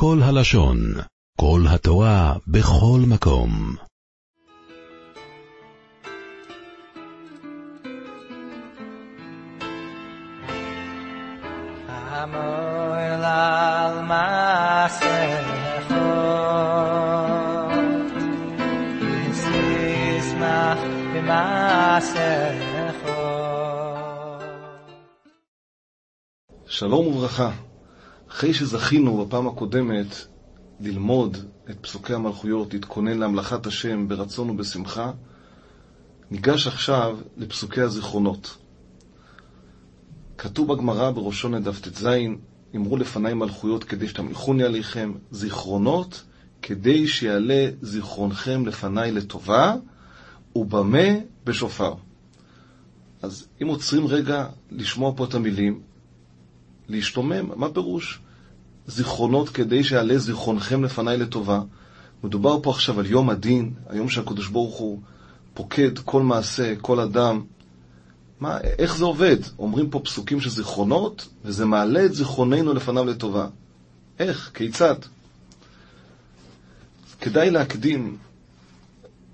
כל הלשון, כל התורה, בכל מקום. המועל על מעשיך, ישמח במעשיך. שלום וברכה. אחרי שזכינו בפעם הקודמת ללמוד את פסוקי המלכויות, להתכונן להמלכת השם ברצון ובשמחה, ניגש עכשיו לפסוקי הזיכרונות. כתוב בגמרא בראשון דף ט"ז, אמרו לפניי מלכויות כדי שתמליכוני עליכם, זיכרונות כדי שיעלה זיכרונכם לפניי לטובה, ובמה בשופר. אז אם עוצרים רגע לשמוע פה את המילים, להשתומם, מה פירוש? זיכרונות כדי שיעלה זיכרונכם לפניי לטובה. מדובר פה עכשיו על יום הדין, היום שהקדוש ברוך הוא פוקד כל מעשה, כל אדם. מה, איך זה עובד? אומרים פה פסוקים של זיכרונות, וזה מעלה את זיכרוננו לפניו לטובה. איך? כיצד? כדאי להקדים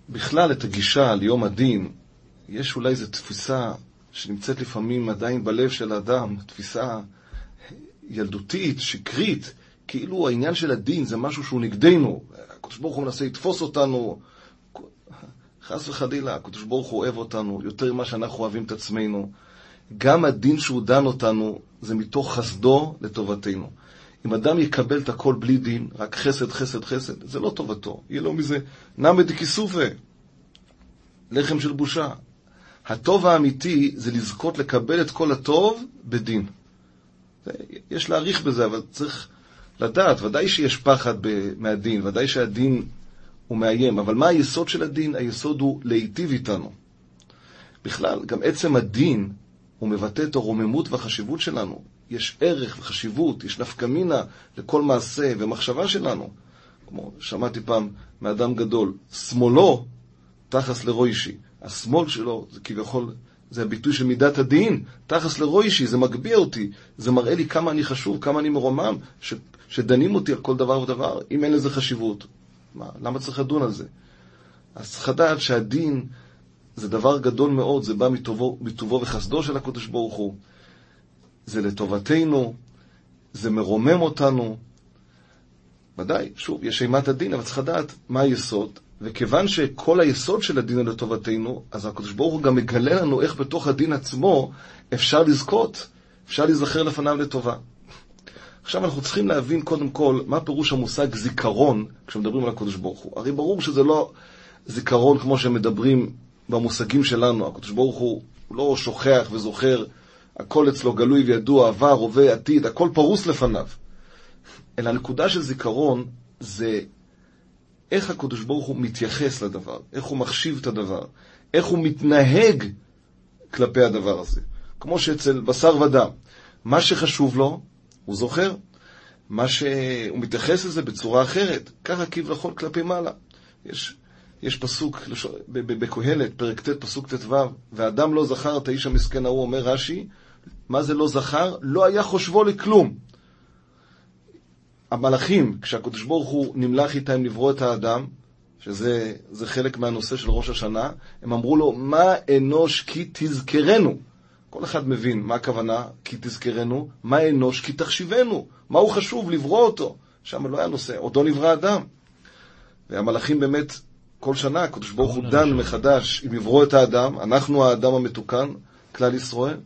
בכלל את הגישה ליום הדין. יש אולי איזו תפיסה שנמצאת לפעמים עדיין בלב של האדם, תפיסה ילדותית, שקרית, כאילו העניין של הדין זה משהו שהוא נגדנו. הקדוש ברוך הוא מנסה לתפוס אותנו. חס וחלילה, הקדוש ברוך הוא אוהב אותנו יותר ממה שאנחנו אוהבים את עצמנו. גם הדין שהוא דן אותנו זה מתוך חסדו לטובתנו. אם אדם יקבל את הכל בלי דין, רק חסד, חסד, חסד, זה לא טובתו. יהיה לו מזה נמא דכיסופה, לחם של בושה. הטוב האמיתי זה לזכות לקבל את כל הטוב בדין. יש להעריך בזה, אבל צריך לדעת, ודאי שיש פחד מהדין, ודאי שהדין הוא מאיים, אבל מה היסוד של הדין? היסוד הוא להיטיב איתנו. בכלל, גם עצם הדין הוא מבטא את הרוממות והחשיבות שלנו. יש ערך וחשיבות, יש נפקא מינה לכל מעשה ומחשבה שלנו. כמו שמעתי פעם מאדם גדול, שמאלו תחס לרוישי. השמאל שלו זה כביכול זה הביטוי של מידת הדין, תחס לרוישי, זה מגביה אותי, זה מראה לי כמה אני חשוב, כמה אני מרומם, ש, שדנים אותי על כל דבר ודבר, אם אין לזה חשיבות. מה, למה צריך לדון על זה? אז צריך לדעת שהדין זה דבר גדול מאוד, זה בא מטובו, מטובו וחסדו של הקדוש ברוך הוא, זה לטובתנו, זה מרומם אותנו. ודאי, שוב, יש אימת הדין, אבל צריך לדעת מה היסוד, וכיוון שכל היסוד של הדין הוא לטובתנו, אז הקדוש ברוך הוא גם מגלה לנו איך בתוך הדין עצמו אפשר לזכות, אפשר להיזכר לפניו לטובה. עכשיו אנחנו צריכים להבין קודם כל מה פירוש המושג זיכרון כשמדברים על הקדוש ברוך הוא. הרי ברור שזה לא זיכרון כמו שמדברים במושגים שלנו. הקדוש ברוך הוא, לא שוכח וזוכר, הכל אצלו גלוי וידוע, עבר, הווה, עתיד, הכל פרוס לפניו. אלא הנקודה של זיכרון זה איך הקדוש ברוך הוא מתייחס לדבר, איך הוא מחשיב את הדבר, איך הוא מתנהג כלפי הדבר הזה. כמו שאצל בשר ודם, מה שחשוב לו, הוא זוכר. מה שהוא מתייחס לזה בצורה אחרת, ככה כביכול כלפי מעלה. יש, יש פסוק בקהלת, פרק ט', פסוק ט"ו, ואדם לא זכר את האיש המסכן ההוא, אומר רש"י, מה זה לא זכר? לא היה חושבו לכלום. המלאכים, כשהקדוש ברוך הוא נמלך איתם לברוא את האדם, שזה חלק מהנושא של ראש השנה, הם אמרו לו, מה אנוש כי תזכרנו? כל אחד מבין מה הכוונה כי תזכרנו, מה אנוש כי תחשיבנו, מה הוא חשוב לברוא אותו. שם לא היה נושא, עוד לא נברא אדם. והמלאכים באמת, כל שנה הקדוש ברוך הוא דן מחדש אם יברוא את האדם, אנחנו האדם המתוקן, כלל ישראל,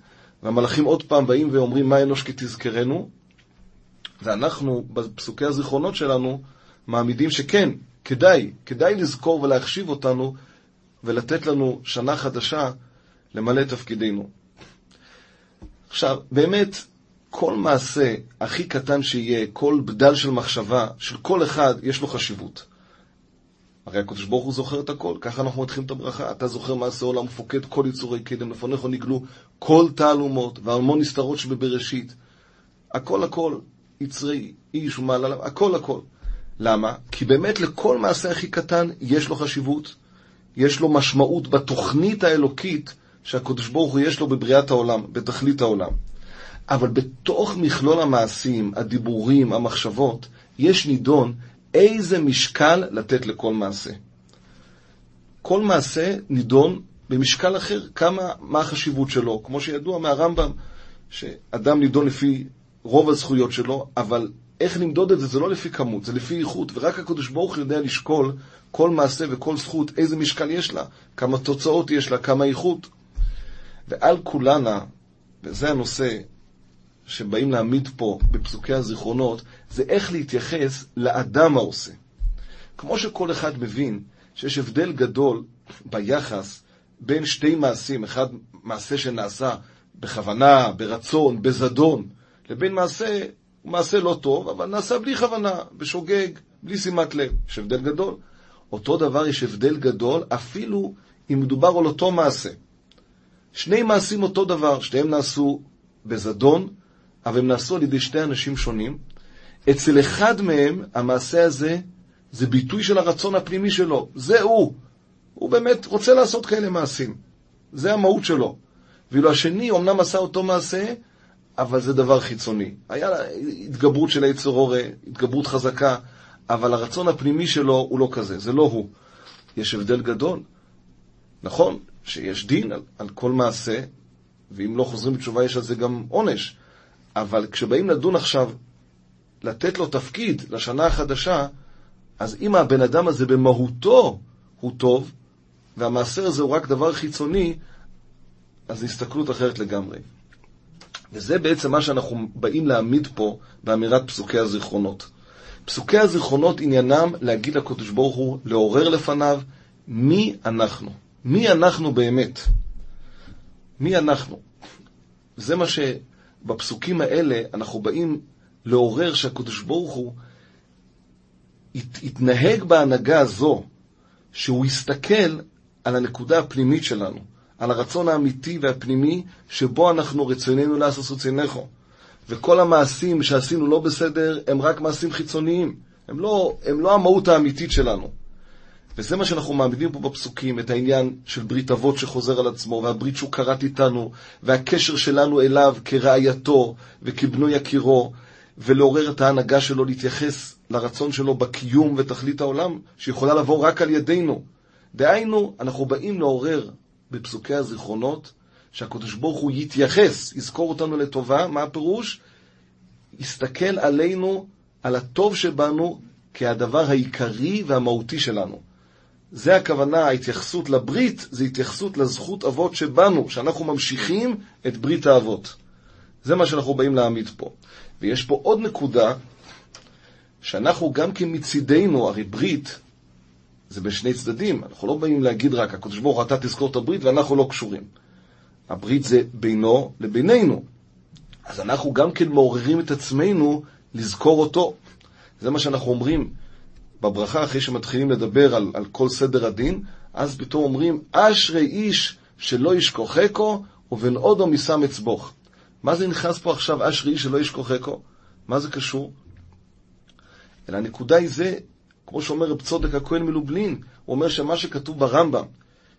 והמלאכים עוד פעם באים ואומרים מה אנוש כי תזכרנו, ואנחנו, בפסוקי הזיכרונות שלנו, מעמידים שכן, כדאי, כדאי לזכור ולהחשיב אותנו ולתת לנו שנה חדשה למלא תפקידנו. עכשיו, באמת, כל מעשה הכי קטן שיהיה, כל בדל של מחשבה, של כל אחד, יש לו חשיבות. הרי הקדוש ברוך הוא זוכר את הכל, ככה אנחנו מתחילים את הברכה. אתה זוכר מעשה עולם, פוקד כל יצורי קדם, לפניך נגלו כל תעלומות והמון נסתרות שבבראשית. הכל הכל, יצרי איש ומעלה, הכל הכל. למה? כי באמת לכל מעשה הכי קטן יש לו חשיבות, יש לו משמעות בתוכנית האלוקית שהקדוש ברוך הוא יש לו בבריאת העולם, בתכלית העולם. אבל בתוך מכלול המעשים, הדיבורים, המחשבות, יש נידון איזה משקל לתת לכל מעשה. כל מעשה נידון במשקל אחר, כמה, מה החשיבות שלו. כמו שידוע מהרמב"ם, שאדם נידון לפי רוב הזכויות שלו, אבל איך למדוד את זה? זה לא לפי כמות, זה לפי איכות, ורק הקדוש ברוך הוא יודע לשקול כל מעשה וכל זכות, איזה משקל יש לה, כמה תוצאות יש לה, כמה איכות. ועל כולנה, וזה הנושא שבאים להעמיד פה בפסוקי הזיכרונות, זה איך להתייחס לאדם העושה. כמו שכל אחד מבין שיש הבדל גדול ביחס בין שתי מעשים, אחד מעשה שנעשה בכוונה, ברצון, בזדון, לבין מעשה, הוא מעשה לא טוב, אבל נעשה בלי כוונה, בשוגג, בלי שימת לב. יש הבדל גדול. אותו דבר יש הבדל גדול, אפילו אם מדובר על אותו מעשה. שני מעשים אותו דבר, שניהם נעשו בזדון, אבל הם נעשו על ידי שני אנשים שונים. אצל אחד מהם, המעשה הזה זה ביטוי של הרצון הפנימי שלו. זה הוא. הוא באמת רוצה לעשות כאלה מעשים. זה המהות שלו. ואילו השני אמנם עשה אותו מעשה, אבל זה דבר חיצוני. היה התגברות של היצר הורה, התגברות חזקה, אבל הרצון הפנימי שלו הוא לא כזה, זה לא הוא. יש הבדל גדול. נכון שיש דין על, על כל מעשה, ואם לא חוזרים בתשובה יש על זה גם עונש. אבל כשבאים לדון עכשיו, לתת לו תפקיד לשנה החדשה, אז אם הבן אדם הזה במהותו הוא טוב, והמעשר הזה הוא רק דבר חיצוני, אז הסתכלות אחרת לגמרי. וזה בעצם מה שאנחנו באים להעמיד פה באמירת פסוקי הזיכרונות. פסוקי הזיכרונות עניינם להגיד לקדוש ברוך הוא, לעורר לפניו, מי אנחנו? מי אנחנו באמת? מי אנחנו? זה מה שבפסוקים האלה אנחנו באים לעורר שהקדוש ברוך הוא יתנהג בהנהגה הזו, שהוא יסתכל על הנקודה הפנימית שלנו, על הרצון האמיתי והפנימי שבו אנחנו רצוננו לעשות רצונך. וכל המעשים שעשינו לא בסדר הם רק מעשים חיצוניים, הם לא, הם לא המהות האמיתית שלנו. וזה מה שאנחנו מעמידים פה בפסוקים, את העניין של ברית אבות שחוזר על עצמו, והברית שהוא כרת איתנו, והקשר שלנו אליו כרעייתו וכבנו יקירו, ולעורר את ההנהגה שלו להתייחס לרצון שלו בקיום ותכלית העולם, שיכולה לבוא רק על ידינו. דהיינו, אנחנו באים לעורר בפסוקי הזיכרונות, שהקדוש ברוך הוא יתייחס, יזכור אותנו לטובה, מה הפירוש? יסתכל עלינו, על הטוב שבנו, כהדבר העיקרי והמהותי שלנו. זה הכוונה, ההתייחסות לברית, זה התייחסות לזכות אבות שבנו, שאנחנו ממשיכים את ברית האבות. זה מה שאנחנו באים להעמיד פה. ויש פה עוד נקודה, שאנחנו גם כן מצידנו, הרי ברית זה בשני צדדים, אנחנו לא באים להגיד רק, הקדוש ברוך אתה תזכור את הברית ואנחנו לא קשורים. הברית זה בינו לבינינו. אז אנחנו גם כן מעוררים את עצמנו לזכור אותו. זה מה שאנחנו אומרים בברכה, אחרי שמתחילים לדבר על, על כל סדר הדין, אז פתאום אומרים, אשרי איש שלא ישכוחכו, ובן עודו משם אצבוך. מה זה נכנס פה עכשיו, אשרי איש שלא ישכוחכו? מה זה קשור? אלא הנקודה היא זה, כמו שאומר רב צודק הכהן מלובלין, הוא אומר שמה שכתוב ברמב"ם,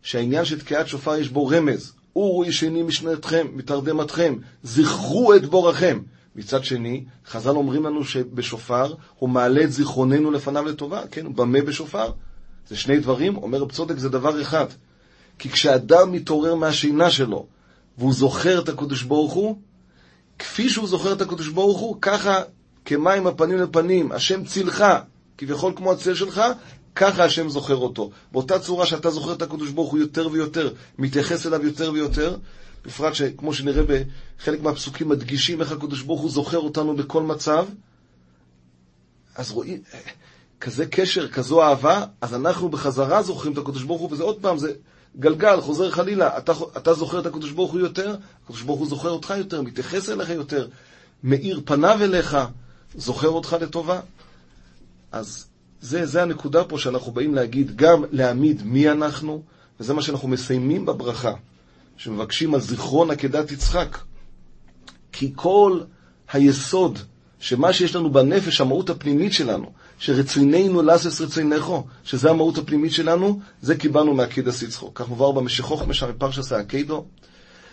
שהעניין של תקיעת שופר יש בו רמז, אורו ישנים משנתכם, מתרדמתכם, זכרו את בורכם. מצד שני, חז"ל אומרים לנו שבשופר הוא מעלה את זיכרוננו לפניו לטובה, כן, הוא במה בשופר. זה שני דברים, אומר רב צודק, זה דבר אחד. כי כשאדם מתעורר מהשינה שלו, והוא זוכר את הקדוש ברוך הוא, כפי שהוא זוכר את הקדוש ברוך הוא, ככה כמים הפנים לפנים, השם צילך, כביכול כמו הצל שלך, ככה השם זוכר אותו. באותה צורה שאתה זוכר את הקדוש ברוך הוא יותר ויותר, מתייחס אליו יותר ויותר, בפרט שכמו שנראה בחלק מהפסוקים מדגישים איך הקדוש ברוך הוא זוכר אותנו בכל מצב, אז רואים, כזה קשר, כזו אהבה, אז אנחנו בחזרה זוכרים את הקדוש ברוך הוא, וזה עוד פעם, זה גלגל, חוזר חלילה, אתה, אתה זוכר את הקדוש ברוך הוא יותר, הקדוש ברוך הוא זוכר אותך יותר, מתייחס אליך יותר, מאיר פניו אליך, זוכר אותך לטובה. אז זה, זה הנקודה פה שאנחנו באים להגיד, גם להעמיד מי אנחנו, וזה מה שאנחנו מסיימים בברכה, שמבקשים על זיכרון עקדת יצחק. כי כל היסוד, שמה שיש לנו בנפש, המהות הפנימית שלנו, שרצוננו לאסס רצונכו, שזה המהות הפנימית שלנו, זה קיבלנו מעקידס יצחוק. כך מובהר במשכוך משם מפרשס העקידו,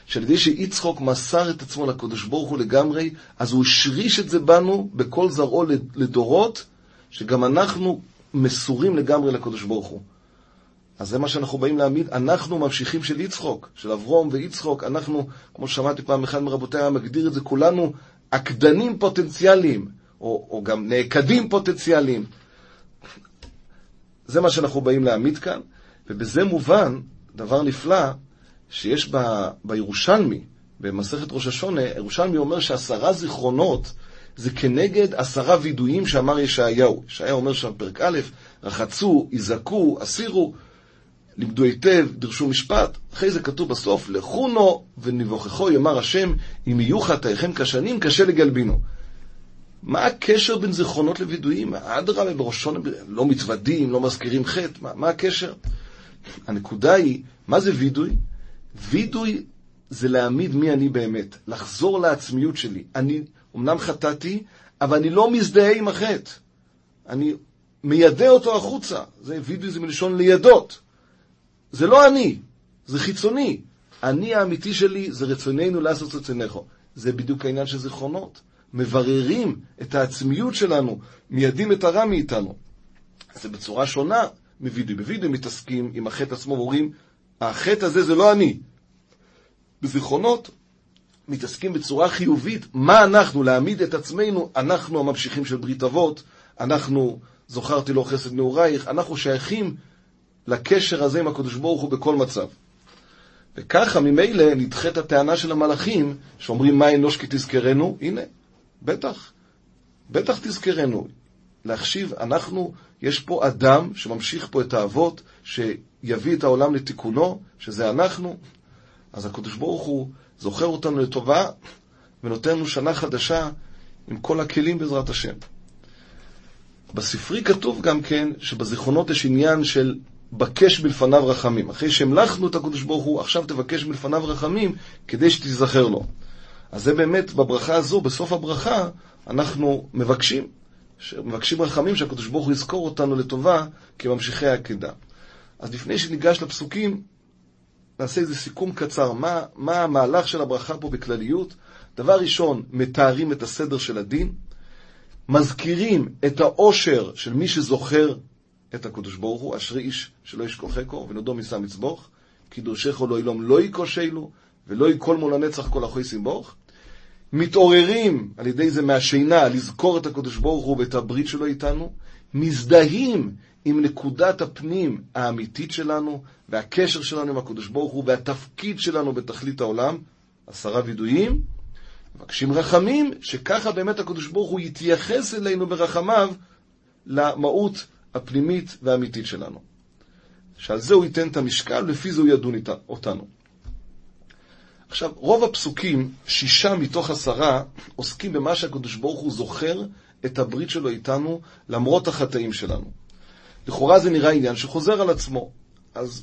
שעל ידי שיצחוק מסר את עצמו לקדוש ברוך הוא לגמרי, אז הוא השריש את זה בנו בכל זרעו לדורות, שגם אנחנו מסורים לגמרי לקדוש ברוך הוא. אז זה מה שאנחנו באים להעמיד, אנחנו ממשיכים של יצחוק, של אברום ויצחוק, אנחנו, כמו ששמעתי פעם אחד מרבותיי, היה מגדיר את זה, כולנו עקדנים פוטנציאליים, או, או גם נעקדים פוטנציאליים. זה מה שאנחנו באים להעמיד כאן, ובזה מובן דבר נפלא שיש ב, בירושלמי, במסכת ראש השונה, ירושלמי אומר שעשרה זיכרונות זה כנגד עשרה וידויים שאמר ישעיהו. ישעיהו אומר שם פרק א', רחצו, יזעקו, אסירו, לימדו היטב, דרשו משפט. אחרי זה כתוב בסוף, לכונו ונבוככו יאמר השם, אם יהיו חטאיכם כשנים, קשה לגלבינו. מה הקשר בין זיכרונות לווידויים? אדרבה, בראשון לא מתוודים, לא מזכירים חטא, מה, מה הקשר? הנקודה היא, מה זה וידוי? וידוי זה להעמיד מי אני באמת, לחזור לעצמיות שלי. אני אמנם חטאתי, אבל אני לא מזדהה עם החטא. אני מיידע אותו החוצה. זה וידוי זה מלשון לידות. זה לא אני, זה חיצוני. אני האמיתי שלי זה רצוננו לעשות רצונך. זה בדיוק העניין של זיכרונות. מבררים את העצמיות שלנו, מיידים את הרע מאיתנו. זה בצורה שונה מווידוי. בווידוי מתעסקים עם החטא עצמו ואומרים, החטא הזה זה לא אני. בזיכרונות מתעסקים בצורה חיובית, מה אנחנו, להעמיד את עצמנו, אנחנו הממשיכים של ברית אבות, אנחנו, זוכרתי לו חסד נעורייך, אנחנו שייכים לקשר הזה עם הקדוש ברוך הוא בכל מצב. וככה ממילא נדחית הטענה של המלאכים, שאומרים מה אנוש כי תזכרנו, הנה, בטח, בטח תזכרנו. להחשיב, אנחנו, יש פה אדם שממשיך פה את האבות, שיביא את העולם לתיקונו, שזה אנחנו. אז הקדוש ברוך הוא זוכר אותנו לטובה, ונותן לנו שנה חדשה עם כל הכלים בעזרת השם. בספרי כתוב גם כן שבזיכרונות יש עניין של בקש מלפניו רחמים. אחרי שהמלכנו את הקדוש ברוך הוא, עכשיו תבקש מלפניו רחמים כדי שתיזכר לו. אז זה באמת, בברכה הזו, בסוף הברכה, אנחנו מבקשים, מבקשים רחמים שהקדוש ברוך הוא יזכור אותנו לטובה כממשיכי העקדה. אז לפני שניגש לפסוקים, נעשה איזה סיכום קצר. מה, מה המהלך של הברכה פה בכלליות? דבר ראשון, מתארים את הסדר של הדין, מזכירים את העושר של מי שזוכר את הקדוש ברוך הוא, אשרי איש שלא ישכוחכו ונודו משא מצבוך, כי דורשכו לא ילום לא יקושלו, ולא ייכול מול הנצח כל אחוי סימבוך. מתעוררים על ידי זה מהשינה לזכור את הקדוש ברוך הוא ואת הברית שלו איתנו, מזדהים עם נקודת הפנים האמיתית שלנו, והקשר שלנו עם הקדוש ברוך הוא, והתפקיד שלנו בתכלית העולם, עשרה וידויים, מבקשים רחמים, שככה באמת הקדוש ברוך הוא יתייחס אלינו ברחמיו למהות הפנימית והאמיתית שלנו. שעל זה הוא ייתן את המשקל, ולפי זה הוא ידון אותנו. עכשיו, רוב הפסוקים, שישה מתוך עשרה, עוסקים במה שהקדוש ברוך הוא זוכר את הברית שלו איתנו, למרות החטאים שלנו. לכאורה זה נראה עניין שחוזר על עצמו. אז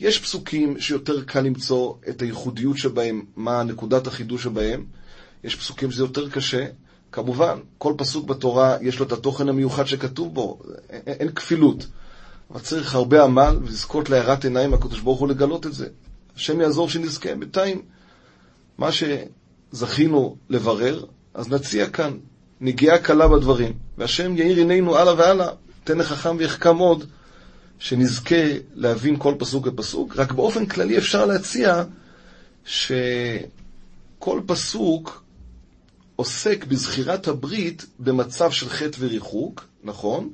יש פסוקים שיותר קל למצוא את הייחודיות שבהם, מה נקודת החידוש שבהם. יש פסוקים שזה יותר קשה. כמובן, כל פסוק בתורה יש לו את התוכן המיוחד שכתוב בו, אין, כפילות. אבל צריך הרבה עמל ולזכות להארת עיניים מהקדוש ברוך הוא לגלות את זה. השם יעזור שנזכה. בינתיים, מה שזכינו לברר, אז נציע כאן נגיעה קלה בדברים, והשם יאיר עינינו הלאה והלאה, תן לחכם ויחכם עוד, שנזכה להבין כל פסוק ופסוק. רק באופן כללי אפשר להציע שכל פסוק עוסק בזכירת הברית במצב של חטא וריחוק, נכון?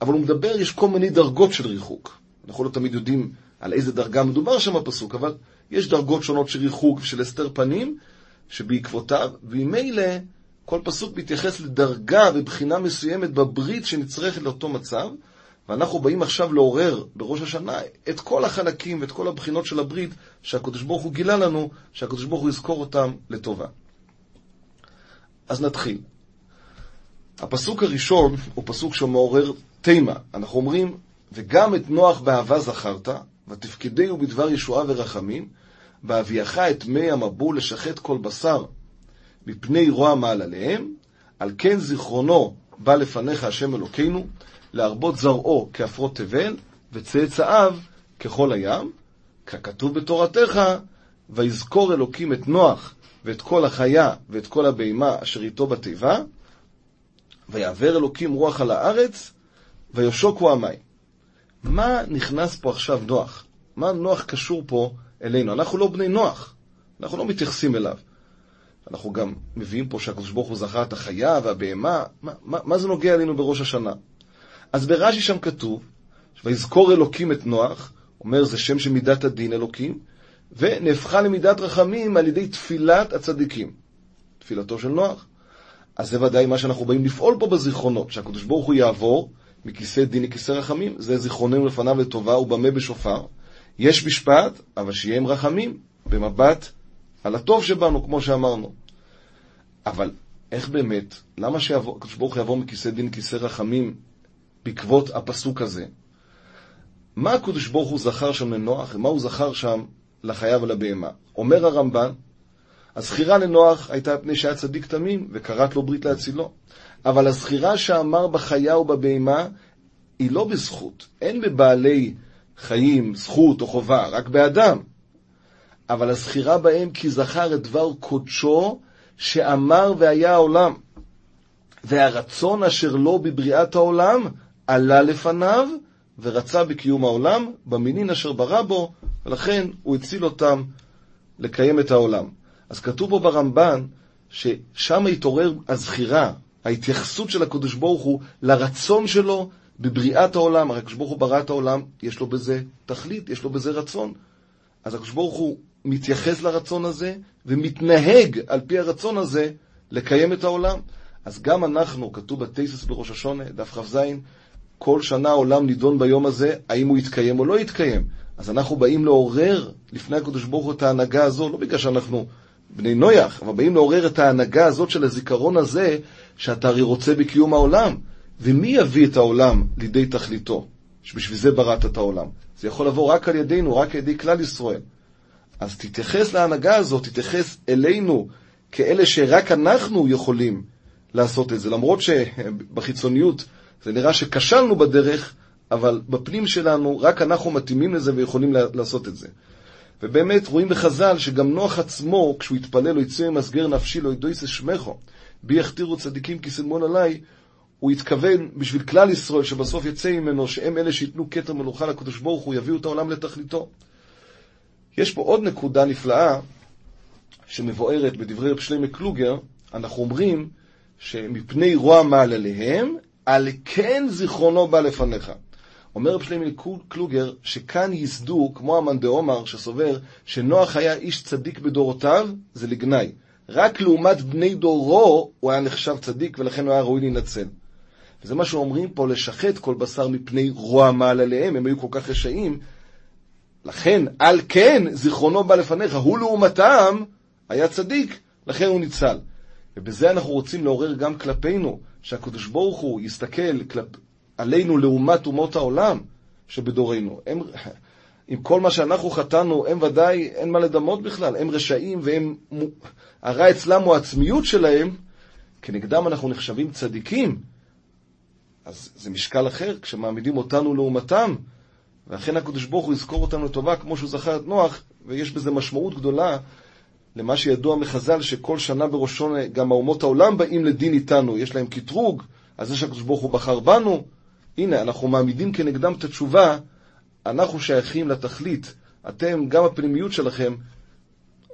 אבל הוא מדבר, יש כל מיני דרגות של ריחוק. אנחנו לא תמיד יודעים על איזה דרגה מדובר שם בפסוק, אבל יש דרגות שונות של ריחוק ושל הסתר פנים, שבעקבותיו, וממילא כל פסוק מתייחס לדרגה ובחינה מסוימת בברית שנצרכת לאותו מצב, ואנחנו באים עכשיו לעורר בראש השנה את כל החלקים ואת כל הבחינות של הברית שהקדוש ברוך הוא גילה לנו, שהקדוש ברוך הוא יזכור אותם לטובה. אז נתחיל. הפסוק הראשון הוא פסוק שמעורר תימה. אנחנו אומרים, וגם את נוח באהבה זכרת, ותפקדהו בדבר ישועה ורחמים, בהביאך את מי המבול לשחט כל בשר מפני רוע מעלליהם, על כן זיכרונו בא לפניך השם אלוקינו, להרבות זרעו כעפרות תבל, וצאצאיו ככל הים, ככתוב בתורתך, ויזכור אלוקים את נוח ואת כל החיה ואת כל הבהמה אשר איתו בתיבה, ויעבר אלוקים רוח על הארץ, ויושוקו המים. מה נכנס פה עכשיו נוח? מה נוח קשור פה אלינו? אנחנו לא בני נוח, אנחנו לא מתייחסים אליו. אנחנו גם מביאים פה שהקדוש ברוך הוא זכר את החיה והבהמה, מה, מה, מה זה נוגע אלינו בראש השנה? אז ברש"י שם כתוב, ויזכור אלוקים את נוח, אומר זה שם של מידת הדין אלוקים, ונהפכה למידת רחמים על ידי תפילת הצדיקים. תפילתו של נוח. אז זה ודאי מה שאנחנו באים לפעול פה בזיכרונות, שהקדוש ברוך הוא יעבור מכיסא דין לכיסא רחמים, זה זיכרוננו לפניו לטובה ובמה בשופר. יש משפט, אבל שיהיה עם רחמים, במבט על הטוב שבנו, כמו שאמרנו. אבל איך באמת, למה שהקדוש ברוך הוא יעבור מכיסא דין לכיסא רחמים בעקבות הפסוק הזה? מה הקדוש ברוך הוא זכר שם לנוח, ומה הוא זכר שם לחיה ולבהמה? אומר הרמב"ן, הזכירה לנוח הייתה פני שהיה צדיק תמים, וקראת לו ברית להצילו. אבל הזכירה שאמר בחיה ובבהמה היא לא בזכות. אין בבעלי חיים זכות או חובה, רק באדם. אבל הזכירה בהם כי זכר את דבר קודשו שאמר והיה העולם. והרצון אשר לו בבריאת העולם עלה לפניו ורצה בקיום העולם במינין אשר ברא בו, ולכן הוא הציל אותם לקיים את העולם. אז כתוב פה ברמב"ן ששם התעורר הזכירה, ההתייחסות של הקדוש ברוך הוא לרצון שלו בבריאת העולם. הרי הקדוש ברוך הוא ברא את העולם, יש לו בזה תכלית, יש לו בזה רצון. אז הקדוש ברוך הוא מתייחס לרצון הזה ומתנהג על פי הרצון הזה לקיים את העולם. אז גם אנחנו, כתוב בתייסס בראש השונה, דף כ"ז, כל שנה העולם נידון ביום הזה, האם הוא יתקיים או לא יתקיים. אז אנחנו באים לעורר לפני הקדוש ברוך הוא את ההנהגה הזו, לא בגלל שאנחנו בני נויח, אבל באים לעורר את ההנהגה הזאת של הזיכרון הזה, שאתה הרי רוצה בקיום העולם. ומי יביא את העולם לידי תכליתו? שבשביל זה בראת את העולם. זה יכול לבוא רק על ידינו, רק על ידי כלל ישראל. אז תתייחס להנהגה הזאת, תתייחס אלינו כאלה שרק אנחנו יכולים לעשות את זה. למרות שבחיצוניות זה נראה שכשלנו בדרך, אבל בפנים שלנו רק אנחנו מתאימים לזה ויכולים לעשות את זה. ובאמת רואים בחז"ל שגם נוח עצמו, כשהוא התפלל, לו יצא ממסגר נפשי, לא ידויס אשמכו, בי יכתירו צדיקים כי סלמון עליי, הוא התכוון בשביל כלל ישראל, שבסוף יצא ממנו, שהם אלה שייתנו כתר מלוכה לקדוש ברוך הוא, יביאו את העולם לתכליתו. יש פה עוד נקודה נפלאה שמבוארת בדברי רב שלמה קלוגר, אנחנו אומרים שמפני רוע מעל עליהם, על כן זיכרונו בא לפניך. אומר רב שלמה קלוגר שכאן ייסדו, כמו המאן דעומר שסובר שנוח היה איש צדיק בדורותיו, זה לגנאי. רק לעומת בני דורו הוא היה נחשב צדיק ולכן הוא היה ראוי להינצל. וזה מה שאומרים פה, לשחט כל בשר מפני רוע מעל עליהם, הם היו כל כך רשעים. לכן, על כן, זיכרונו בא לפניך, הוא לעומתם היה צדיק, לכן הוא ניצל. ובזה אנחנו רוצים לעורר גם כלפינו, שהקדוש ברוך הוא יסתכל כלפ... עלינו לעומת אומות העולם שבדורנו. הם, עם כל מה שאנחנו חטאנו, הם ודאי, אין מה לדמות בכלל, הם רשעים והם, הרע אצלם הוא העצמיות שלהם, כנגדם אנחנו נחשבים צדיקים. אז זה משקל אחר כשמעמידים אותנו לעומתם, ואכן הקדוש ברוך הוא יזכור אותנו לטובה כמו שהוא זכר את נוח, ויש בזה משמעות גדולה למה שידוע מחז"ל, שכל שנה בראשון גם האומות העולם באים לדין איתנו, יש להם קטרוג, על זה שהקדוש ברוך הוא בחר בנו. הנה, אנחנו מעמידים כנגדם את התשובה, אנחנו שייכים לתכלית, אתם, גם הפנימיות שלכם,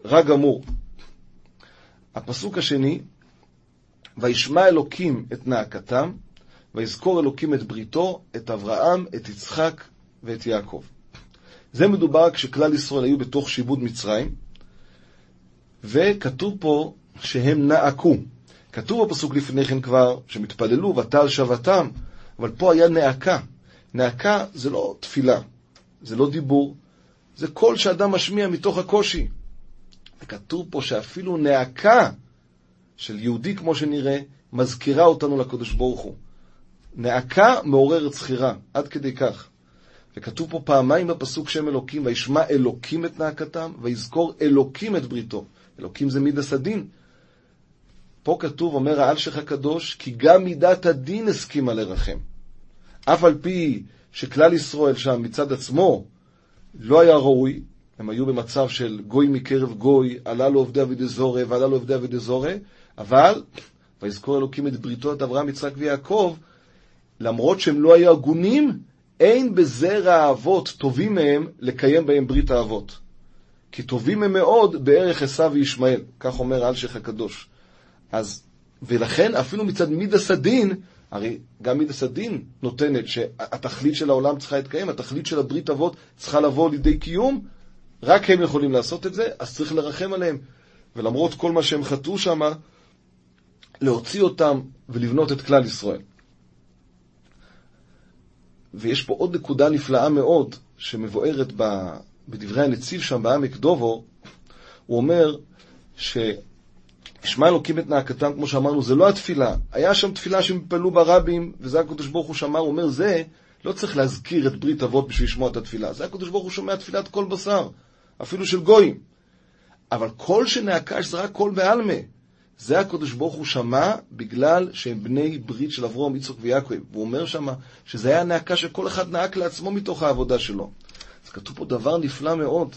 רע גמור. הפסוק השני, וישמע אלוקים את נאקתם, ויזכור אלוקים את בריתו, את אברהם, את יצחק ואת יעקב. זה מדובר כשכלל ישראל היו בתוך שיבוד מצרים, וכתוב פה שהם נאקו. כתוב בפסוק לפני כן כבר, שהם התפללו, ותעל שבתם, אבל פה היה נאקה. נאקה זה לא תפילה, זה לא דיבור, זה קול שאדם משמיע מתוך הקושי. וכתוב פה שאפילו נאקה של יהודי, כמו שנראה, מזכירה אותנו לקדוש ברוך הוא. נאקה מעוררת זכירה, עד כדי כך. וכתוב פה פעמיים בפסוק שם אלוקים, וישמע אלוקים את נאקתם, ויזכור אלוקים את בריתו. אלוקים זה מידס הדין. פה כתוב, אומר האלשיך הקדוש, כי גם מידת הדין הסכימה לרחם. אף על פי שכלל ישראל שם מצד עצמו לא היה ראוי, הם היו במצב של גוי מקרב גוי, עלה לו עובדי אבידי זורי ועלה לו עובדי אבידי זורי, אבל ויזכור אלוקים את בריתו את אברהם, יצחק ויעקב, למרות שהם לא היו הגונים, אין בזרע האבות טובים מהם לקיים בהם ברית האבות. כי טובים הם מאוד בערך עשיו וישמעאל, כך אומר אלשיך הקדוש. אז, ולכן אפילו מצד מידס הדין, הרי גם מידס הדין נותנת שהתכלית של העולם צריכה להתקיים, התכלית של הברית אבות צריכה לבוא לידי קיום, רק הם יכולים לעשות את זה, אז צריך לרחם עליהם. ולמרות כל מה שהם חטאו שם, להוציא אותם ולבנות את כלל ישראל. ויש פה עוד נקודה נפלאה מאוד, שמבוארת בדברי הנציב שם בעמק דובו, הוא אומר ששמע אלוקים את נאקתם, כמו שאמרנו, זה לא התפילה. היה שם תפילה שהם התפללו ברבים, וזה הקדוש ברוך הוא שמר, הוא אומר, זה, לא צריך להזכיר את ברית אבות בשביל לשמוע את התפילה. זה הקדוש ברוך הוא שומע תפילת כל בשר, אפילו של גויים. אבל קול שנעקש זה רק קול בעלמה. זה הקדוש ברוך הוא שמע בגלל שהם בני ברית של אברום, יצחק ויעקב. והוא אומר שמה שזה היה נעקה שכל אחד נעק לעצמו מתוך העבודה שלו. אז כתוב פה דבר נפלא מאוד,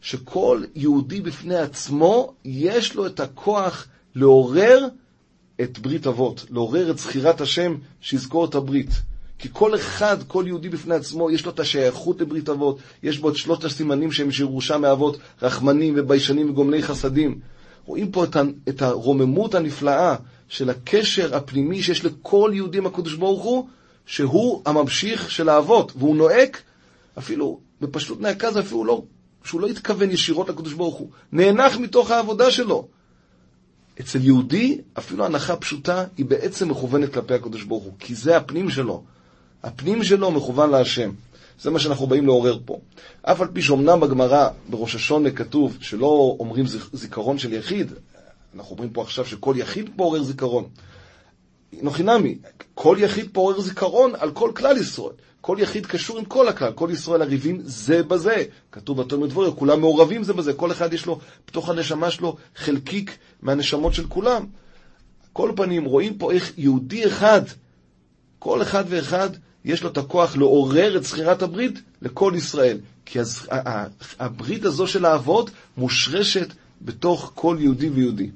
שכל יהודי בפני עצמו, יש לו את הכוח לעורר את ברית אבות, לעורר את זכירת השם שיזכור את הברית. כי כל אחד, כל יהודי בפני עצמו, יש לו את השייכות לברית אבות, יש בו את שלושת הסימנים שהם שירושה מאבות, רחמנים וביישנים וגומלי חסדים. רואים פה את, את הרוממות הנפלאה של הקשר הפנימי שיש לכל יהודי עם הקדוש ברוך הוא, שהוא הממשיך של האבות, והוא נואק, אפילו בפשטות נעקה זה אפילו לא, שהוא לא התכוון ישירות לקדוש ברוך הוא, נאנח מתוך העבודה שלו. אצל יהודי, אפילו הנחה פשוטה, היא בעצם מכוונת כלפי הקדוש ברוך הוא, כי זה הפנים שלו. הפנים שלו מכוון להשם. זה מה שאנחנו באים לעורר פה. אף על פי שאומנם בגמרא, בראש השונה כתוב שלא אומרים זיכרון של יחיד, אנחנו אומרים פה עכשיו שכל יחיד פה עורר זיכרון. נוחי נמי, כל יחיד פה עורר זיכרון על כל כלל ישראל. כל יחיד קשור עם כל הכלל, כל ישראל הריבים זה בזה. כתוב בתלמוד דבורי, כולם מעורבים זה בזה, כל אחד יש לו, בתוך הנשמה שלו, חלקיק מהנשמות של כולם. כל פנים, רואים פה איך יהודי אחד, כל אחד ואחד, יש לו את הכוח לעורר את זכירת הברית לכל ישראל. כי הז... הברית הזו של האבות מושרשת בתוך כל יהודי ויהודי.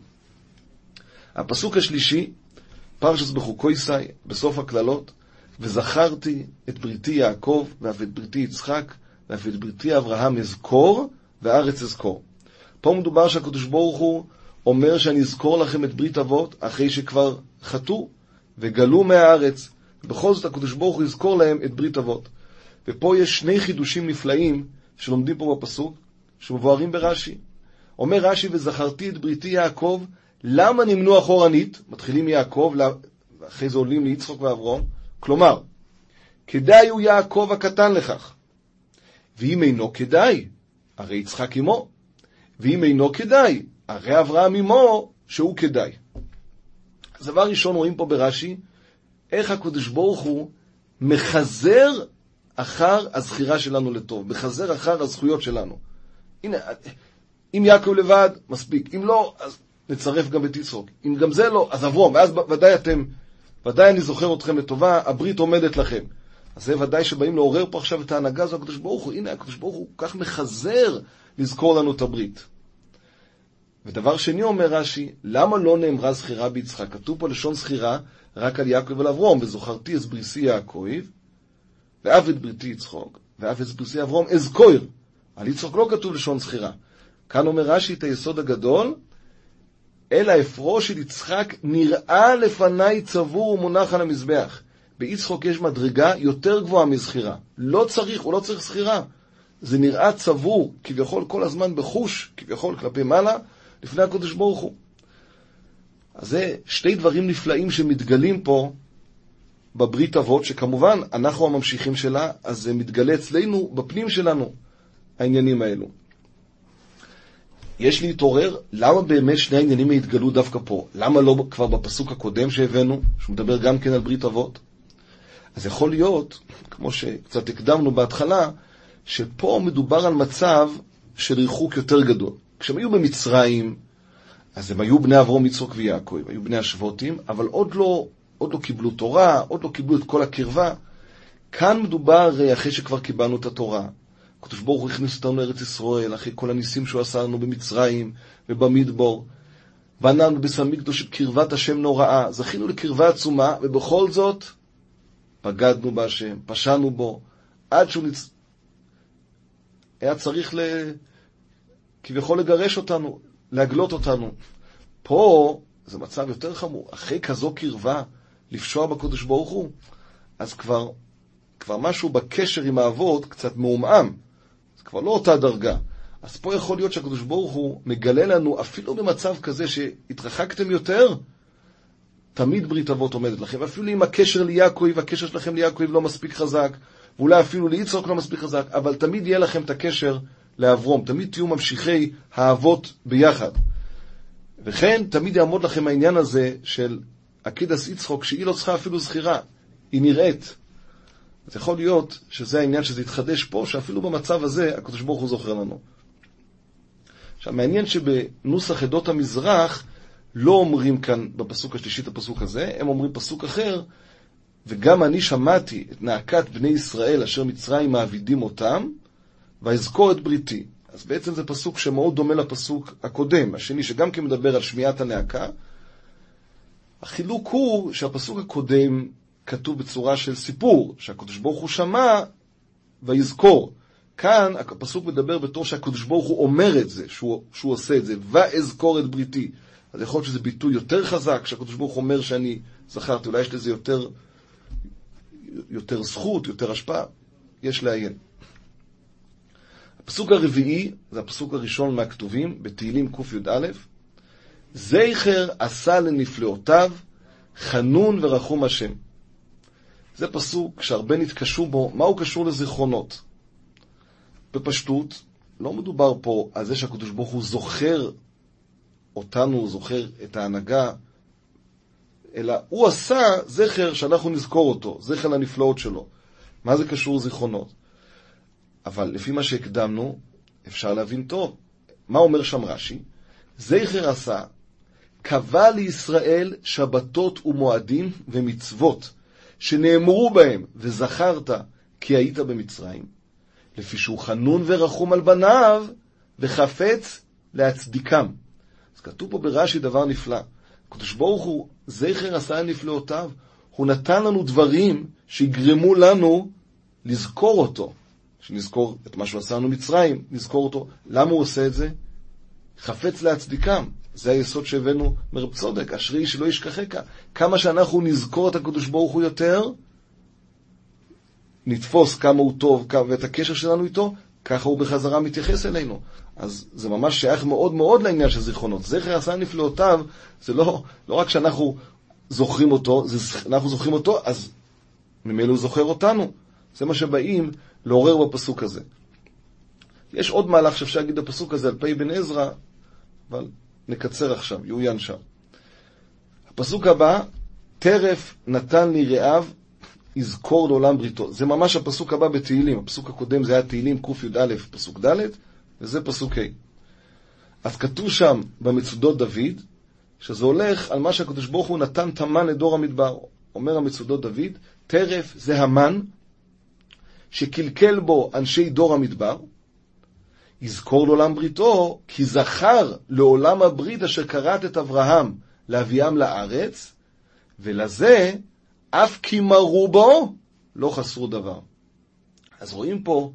הפסוק השלישי, פרשס בחוקויסי, בסוף הקללות, וזכרתי את בריתי יעקב, ואף את בריתי יצחק, ואף את בריתי אברהם אזכור, וארץ אזכור. פה מדובר שהקדוש ברוך הוא אומר שאני אזכור לכם את ברית אבות, אחרי שכבר חטאו וגלו מהארץ, בכל זאת הקדוש ברוך הוא יזכור להם את ברית אבות. ופה יש שני חידושים נפלאים שלומדים פה בפסוק, שמבוארים ברש"י. אומר רש"י, וזכרתי את בריתי יעקב, למה נמנו אחורנית? מתחילים מיעקב, ואחרי זה עולים ליצחוק ואברום. כלומר, כדאי הוא יעקב הקטן לכך. ואם אינו כדאי, הרי יצחק עמו. ואם אינו כדאי, הרי אברהם עמו, שהוא כדאי. אז דבר ראשון רואים פה ברש"י, איך הקדוש ברוך הוא מחזר אחר הזכירה שלנו לטוב, מחזר אחר הזכויות שלנו. הנה, אם יעקב לבד, מספיק. אם לא, אז נצרף גם את יצחוק. אם גם זה לא, אז אברום, ואז ודאי אתם, ודאי אני זוכר אתכם לטובה, הברית עומדת לכם. אז זה ודאי שבאים לעורר פה עכשיו את ההנהגה הזו, הקדוש ברוך הוא, הנה הקדוש ברוך הוא כך מחזר לזכור לנו את הברית. ודבר שני אומר רש"י, למה לא נאמרה זכירה ביצחק? כתוב פה לשון זכירה רק על יעקב ועל אברום, וזוכרתי את בריסי יעקב, ואף את בריתי יצחוק, ואף את בריסי אברום אזכור. על יצחוק לא כתוב לשון זכירה. כאן אומר רש"י את היסוד הגדול, אלא אפרו של יצחק נראה לפניי צבור ומונח על המזבח. ביצחוק יש מדרגה יותר גבוהה מזכירה. לא צריך, הוא לא צריך זכירה. זה נראה צבור, כביכול כל הזמן בחוש, כביכול כלפי מעלה, לפני הקדוש ברוך הוא. אז זה שתי דברים נפלאים שמתגלים פה בברית אבות, שכמובן אנחנו הממשיכים שלה, אז זה מתגלה אצלנו, בפנים שלנו, העניינים האלו. יש להתעורר, למה באמת שני העניינים התגלו דווקא פה? למה לא כבר בפסוק הקודם שהבאנו, שהוא מדבר גם כן על ברית אבות? אז יכול להיות, כמו שקצת הקדמנו בהתחלה, שפה מדובר על מצב של ריחוק יותר גדול. כשהם היו במצרים, אז הם היו בני אברום, יצחוק ויעקב, היו בני השבוטים, אבל עוד לא, עוד לא קיבלו תורה, עוד לא קיבלו את כל הקרבה. כאן מדובר אחרי שכבר קיבלנו את התורה. הקדוש ברוך הוא הכניס אותנו לארץ ישראל, אחרי כל הניסים שהוא עשה לנו במצרים ובמדבור. המקדוש את קרבת השם נוראה. זכינו לקרבה עצומה, ובכל זאת בגדנו בהשם, פשענו בו, עד שהוא נצ... היה צריך ל... כביכול לגרש אותנו, להגלות אותנו. פה זה מצב יותר חמור. אחרי כזו קרבה, לפשוע בקדוש ברוך הוא, אז כבר, כבר משהו בקשר עם האבות קצת מעומעם. זה כבר לא אותה דרגה. אז פה יכול להיות שהקדוש ברוך הוא מגלה לנו, אפילו במצב כזה שהתרחקתם יותר, תמיד ברית אבות עומדת לכם. אפילו אם הקשר ליעקב, הקשר שלכם ליעקב לא מספיק חזק, ואולי אפילו ליצחוק לא מספיק חזק, אבל תמיד יהיה לכם את הקשר לאברום. תמיד תהיו ממשיכי האבות ביחד. וכן, תמיד יעמוד לכם העניין הזה של עקידס יצחוק, שהיא לא צריכה אפילו זכירה, היא נראית. אז יכול להיות שזה העניין שזה יתחדש פה, שאפילו במצב הזה הקדוש ברוך הוא זוכר לנו. עכשיו, מעניין שבנוסח עדות המזרח לא אומרים כאן בפסוק השלישי את הפסוק הזה, הם אומרים פסוק אחר, וגם אני שמעתי את נאקת בני ישראל אשר מצרים מעבידים אותם, ואזכור את בריתי. אז בעצם זה פסוק שמאוד דומה לפסוק הקודם, השני שגם כן מדבר על שמיעת הנאקה. החילוק הוא שהפסוק הקודם כתוב בצורה של סיפור, שהקדוש ברוך הוא שמע ויזכור. כאן הפסוק מדבר בתור שהקדוש ברוך הוא אומר את זה, שהוא, שהוא עושה את זה, ואזכור את בריתי. אז יכול להיות שזה ביטוי יותר חזק, שהקדוש ברוך הוא אומר שאני זכרתי, אולי יש לזה יותר, יותר זכות, יותר השפעה, יש לעיין. הפסוק הרביעי, זה הפסוק הראשון מהכתובים, בתהילים קי"א, זכר עשה לנפלאותיו, חנון ורחום השם. זה פסוק שהרבה נתקשו בו, מה הוא קשור לזיכרונות? בפשטות, לא מדובר פה על זה שהקדוש ברוך הוא זוכר אותנו, זוכר את ההנהגה, אלא הוא עשה זכר שאנחנו נזכור אותו, זכר לנפלאות שלו. מה זה קשור לזיכרונות? אבל לפי מה שהקדמנו, אפשר להבין טוב. מה אומר שם רש"י? זכר עשה, קבע לישראל שבתות ומועדים ומצוות, שנאמרו בהם, וזכרת כי היית במצרים, לפי שהוא חנון ורחום על בניו, וחפץ להצדיקם. אז כתוב פה ברש"י דבר נפלא. הקדוש ברוך הוא, זכר עשה נפלאותיו, הוא נתן לנו דברים שיגרמו לנו לזכור אותו. שנזכור את מה שהוא עשה לנו מצרים, נזכור אותו. למה הוא עושה את זה? חפץ להצדיקם. זה היסוד שהבאנו מרב צודק, אשרי שלא ישכחך. כמה שאנחנו נזכור את הקדוש ברוך הוא יותר, נתפוס כמה הוא טוב ואת הקשר שלנו איתו, ככה הוא בחזרה מתייחס אלינו. אז זה ממש שייך מאוד מאוד לעניין של זיכרונות. זכר עשה נפלאותיו, זה לא, לא רק שאנחנו זוכרים אותו, זה, אנחנו זוכרים אותו, אז ממילא הוא זוכר אותנו. זה מה שבאים לעורר בפסוק הזה. יש עוד מהלך שאפשר להגיד בפסוק הזה על פי בן עזרא, אבל נקצר עכשיו, יעוין שם. הפסוק הבא, טרף נתן לי רעב, יזכור לעולם בריתו. זה ממש הפסוק הבא בתהילים. הפסוק הקודם זה היה תהילים קי"א, פסוק ד', וזה פסוק ה'. אז כתוב שם במצודות דוד, שזה הולך על מה שהקדוש ברוך הוא נתן תמן לדור המדבר. אומר המצודות דוד, טרף זה המן שקלקל בו אנשי דור המדבר, יזכור לעולם בריתו, כי זכר לעולם הברית אשר כרת את אברהם להביאם לארץ, ולזה אף כי מרו בו, לא חסרו דבר. אז רואים פה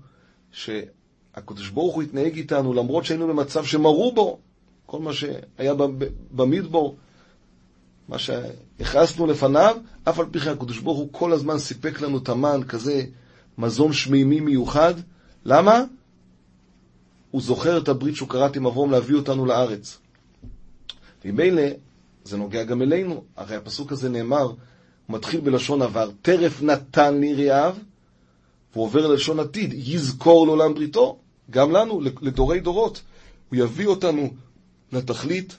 שהקדוש ברוך הוא התנהג איתנו למרות שהיינו במצב שמרו בו, כל מה שהיה במדבור, מה שהכרסנו לפניו, אף על פי כן הקדוש ברוך הוא כל הזמן סיפק לנו את המן כזה מזון שמימי מיוחד. למה? הוא זוכר את הברית שהוא קראת עם אברום להביא אותנו לארץ. ומילא, זה נוגע גם אלינו, הרי הפסוק הזה נאמר, הוא מתחיל בלשון עבר, טרף נתן לי רעב, והוא עובר ללשון עתיד, יזכור לעולם בריתו, גם לנו, לדורי דורות. הוא יביא אותנו לתכלית,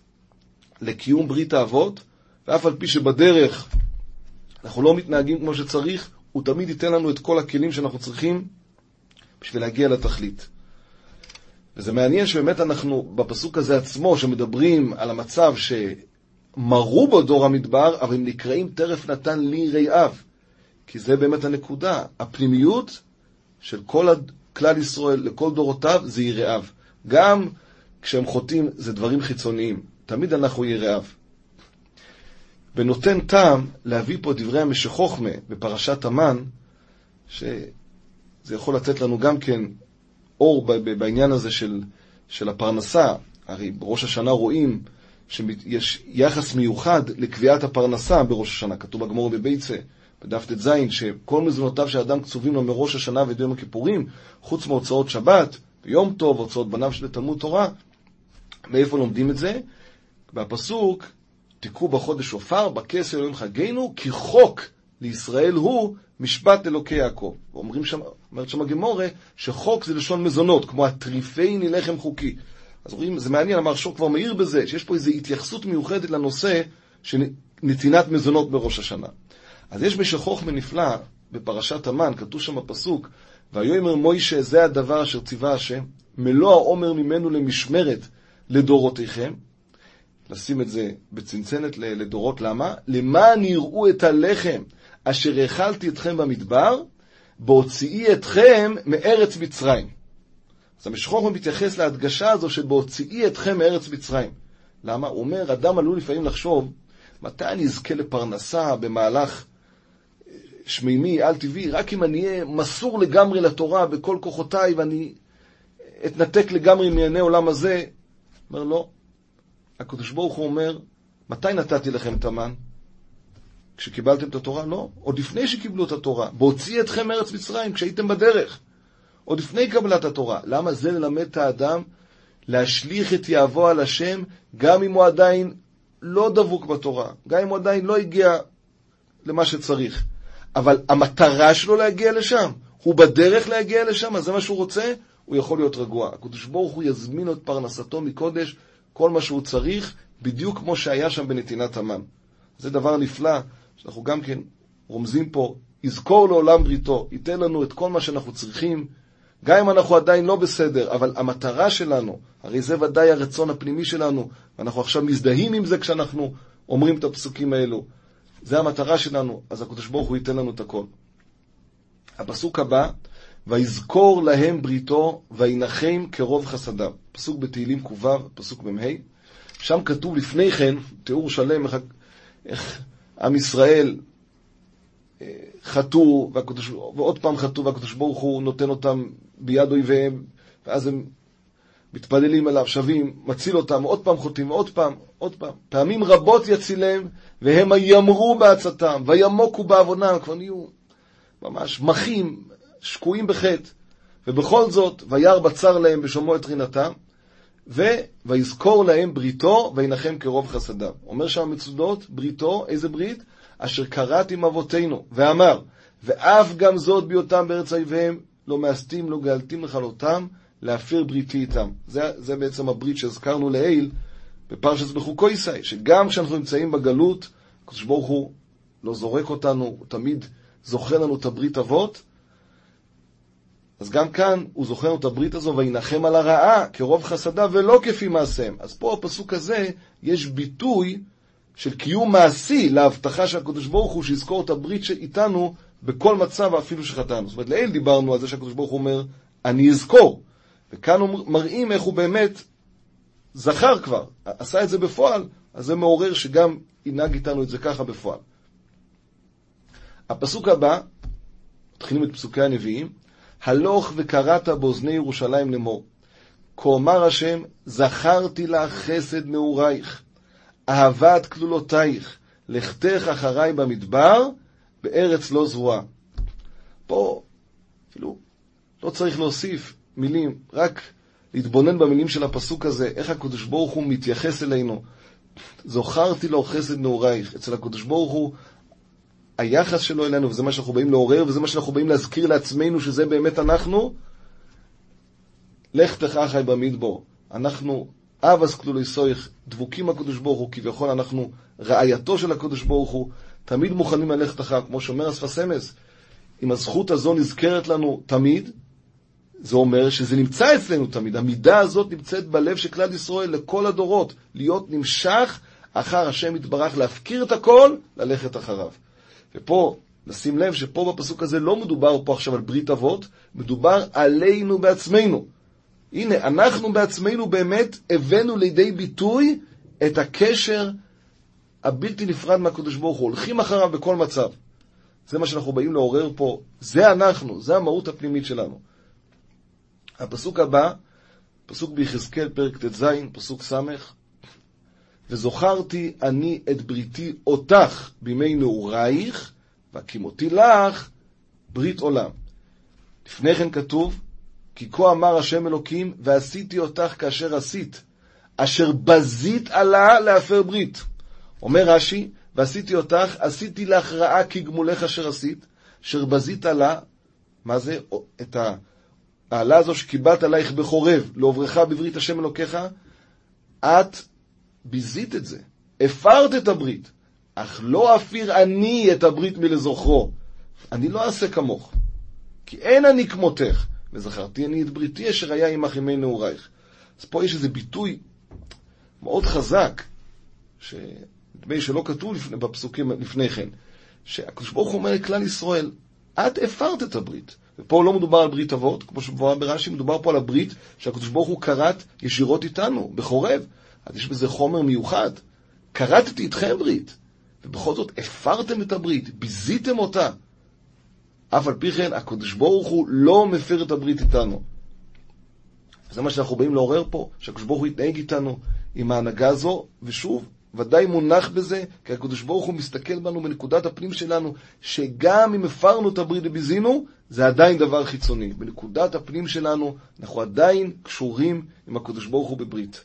לקיום ברית האבות, ואף על פי שבדרך אנחנו לא מתנהגים כמו שצריך, הוא תמיד ייתן לנו את כל הכלים שאנחנו צריכים בשביל להגיע לתכלית. וזה מעניין שבאמת אנחנו, בפסוק הזה עצמו, שמדברים על המצב שמרו בו דור המדבר, אבל הם נקראים טרף נתן לי רעב. כי זה באמת הנקודה. הפנימיות של כל כלל ישראל, לכל דורותיו, זה ירעב. גם כשהם חוטאים, זה דברים חיצוניים. תמיד אנחנו יראיו. ונותן טעם להביא פה דברי המשכוחמה בפרשת המן, שזה יכול לתת לנו גם כן אור בעניין הזה של, של הפרנסה. הרי בראש השנה רואים שיש יחס מיוחד לקביעת הפרנסה בראש השנה. כתוב בגמור בביצה, בדף ט"ז, שכל מזונותיו של האדם קצובים לו מראש השנה ועד יום הכיפורים, חוץ מהוצאות שבת, ויום טוב, הוצאות בניו של תלמוד תורה. מאיפה לומדים את זה? בפסוק, תקעו בחודש שופר, בכס אלוהים חגנו, כי חוק לישראל הוא משפט אלוקי יעקב. אומרים שם, אומרת שם הגמורה, שחוק זה לשון מזונות, כמו הטריפייני לחם חוקי. אז רואים, זה מעניין, המרשור כבר מעיר בזה, שיש פה איזו התייחסות מיוחדת לנושא של נתינת מזונות בראש השנה. אז יש בשכוך ונפלא, בפרשת המן, כתוב שם בפסוק, ויאמר מוישה, זה הדבר אשר ציווה השם, מלוא העומר ממנו למשמרת לדורותיכם. לשים את זה בצנצנת לדורות, למה? למען יראו את הלחם אשר האכלתי אתכם במדבר, בהוציאי אתכם מארץ מצרים. אז המשכוח מתייחס להדגשה הזו של בהוציאי אתכם מארץ מצרים. למה? הוא אומר, אדם עלול לפעמים לחשוב, מתי אני אזכה לפרנסה במהלך אה, שמימי, על-טבעי, רק אם אני אהיה מסור לגמרי לתורה בכל כוחותיי ואני אתנתק לגמרי מענייני עולם הזה. אומר, לא. הקדוש ברוך הוא אומר, מתי נתתי לכם את המן? כשקיבלתם את התורה? לא. עוד לפני שקיבלו את התורה. בהוציא אתכם מארץ מצרים, כשהייתם בדרך. עוד לפני קבלת התורה. למה זה ללמד את האדם להשליך את יהבו על השם, גם אם הוא עדיין לא דבוק בתורה, גם אם הוא עדיין לא הגיע למה שצריך. אבל המטרה שלו להגיע לשם, הוא בדרך להגיע לשם, אז זה מה שהוא רוצה, הוא יכול להיות רגוע. הקדוש ברוך הוא יזמין את פרנסתו מקודש, כל מה שהוא צריך, בדיוק כמו שהיה שם בנתינת המן. זה דבר נפלא, שאנחנו גם כן רומזים פה, יזכור לעולם בריתו, ייתן לנו את כל מה שאנחנו צריכים, גם אם אנחנו עדיין לא בסדר, אבל המטרה שלנו, הרי זה ודאי הרצון הפנימי שלנו, ואנחנו עכשיו מזדהים עם זה כשאנחנו אומרים את הפסוקים האלו. זה המטרה שלנו, אז הקדוש ברוך הוא ייתן לנו את הכל. הפסוק הבא, ויזכור להם בריתו, וינחם כרוב חסדיו. פסוק בתהילים ק"ו, פסוק מ"ה. שם כתוב לפני כן, תיאור שלם איך, איך עם ישראל אה, חטאו, ועוד פעם חטאו, והקדוש ברוך הוא נותן אותם ביד אויביהם, ואז הם מתפללים עליו, שווים, מציל אותם, עוד פעם חוטאים, ועוד פעם, עוד פעם. פעמים רבות יצילם, והם ימרו בעצתם, וימוקו בעוונם, כבר נהיו ממש מחים, שקועים בחטא. ובכל זאת, וירא בצר להם בשומעו את רינתם, ויזכור להם בריתו, וינחם כרוב חסדיו. אומר שם המצודות, בריתו, איזה ברית? אשר קראת עם אבותינו, ואמר, ואף גם זאת בהיותם בארץ אויביהם, לא מאסתים, לא גאלתים לכלותם, להפר בריתי איתם. זה, זה בעצם הברית שהזכרנו לעיל בפרשת בחוקויסאי, שגם כשאנחנו נמצאים בגלות, הקדוש ברוך הוא לא זורק אותנו, הוא תמיד זוכר לנו את הברית אבות, אז גם כאן הוא זוכר את הברית הזו, וינחם על הרעה כרוב חסדיו ולא כפי מעשיהם. אז פה בפסוק הזה יש ביטוי של קיום מעשי להבטחה של הקדוש ברוך הוא שיזכור את הברית איתנו בכל מצב אפילו שחטאנו. זאת אומרת, לעיל דיברנו על זה שהקדוש ברוך הוא אומר, אני אזכור. וכאן מראים איך הוא באמת זכר כבר, עשה את זה בפועל, אז זה מעורר שגם ינהג איתנו את זה ככה בפועל. הפסוק הבא, מתחילים את פסוקי הנביאים, הלוך וקראת באוזני ירושלים לאמור, כה אמר השם, זכרתי לך חסד נעורייך, אהבת כלולותייך, לכתך אחריי במדבר, בארץ לא זרועה. פה, אפילו, לא צריך להוסיף מילים, רק להתבונן במילים של הפסוק הזה, איך הקדוש ברוך הוא מתייחס אלינו. זוכרתי לו חסד נעורייך. אצל הקדוש ברוך הוא, היחס שלו אלינו, וזה מה שאנחנו באים לעורר, וזה מה שאנחנו באים להזכיר לעצמנו, שזה באמת אנחנו, לך תכחי במדבור. אנחנו, אבס כלולי סויך, דבוקים הקדוש ברוך הוא, כביכול אנחנו רעייתו של הקדוש ברוך הוא, תמיד מוכנים ללכת אחריו, כמו שאומר אספס אמס. אם הזכות הזו נזכרת לנו תמיד, זה אומר שזה נמצא אצלנו תמיד. המידה הזאת נמצאת בלב של כלל ישראל לכל הדורות, להיות נמשך אחר השם יתברך, להפקיר את הכל, ללכת אחריו. ופה, נשים לב שפה בפסוק הזה לא מדובר פה עכשיו על ברית אבות, מדובר עלינו בעצמנו. הנה, אנחנו בעצמנו באמת הבאנו לידי ביטוי את הקשר הבלתי נפרד מהקדוש ברוך הוא, הולכים אחריו בכל מצב. זה מה שאנחנו באים לעורר פה, זה אנחנו, זה המהות הפנימית שלנו. הפסוק הבא, פסוק ביחזקאל, פרק ט"ז, פסוק ס', וזוכרתי אני את בריתי אותך בימי נעורייך, והקימותי לך ברית עולם. לפני כן כתוב, כי כה אמר השם אלוקים, ועשיתי אותך כאשר עשית, אשר בזית עלה להפר ברית. אומר רש"י, ועשיתי אותך, עשיתי לך רעה כגמולך אשר עשית, אשר בזית עלה, מה זה? את העלה הזו שקיבלת עלייך בחורב, לעוברך בברית השם אלוקיך, את ביזית את זה, הפרת את הברית, אך לא אפיר אני את הברית מלזוכרו. אני לא אעשה כמוך, כי אין אני כמותך, וזכרתי אני את בריתי אשר היה עמך ימי נעורייך. אז פה יש איזה ביטוי מאוד חזק, שנדמה לי שלא כתוב לפני, בפסוקים לפני כן, שהקדוש ברוך הוא אומר לכלל ישראל, את הפרת את הברית. ופה לא מדובר על ברית אבות, כמו שמבואר ברש"י, מדובר פה על הברית שהקדוש ברוך הוא כרת ישירות איתנו, בחורב. אז יש בזה חומר מיוחד. כרתתי איתכם ברית, ובכל זאת הפרתם את הברית, ביזיתם אותה. אף על פי כן, הקדוש ברוך הוא לא מפר את הברית איתנו. זה מה שאנחנו באים לעורר פה, שהקדוש ברוך הוא יתנהג איתנו עם ההנהגה הזו, ושוב, ודאי מונח בזה, כי הקדוש ברוך הוא מסתכל בנו בנקודת הפנים שלנו, שגם אם הפרנו את הברית וביזינו, זה עדיין דבר חיצוני. בנקודת הפנים שלנו, אנחנו עדיין קשורים עם הקדוש ברוך הוא בברית.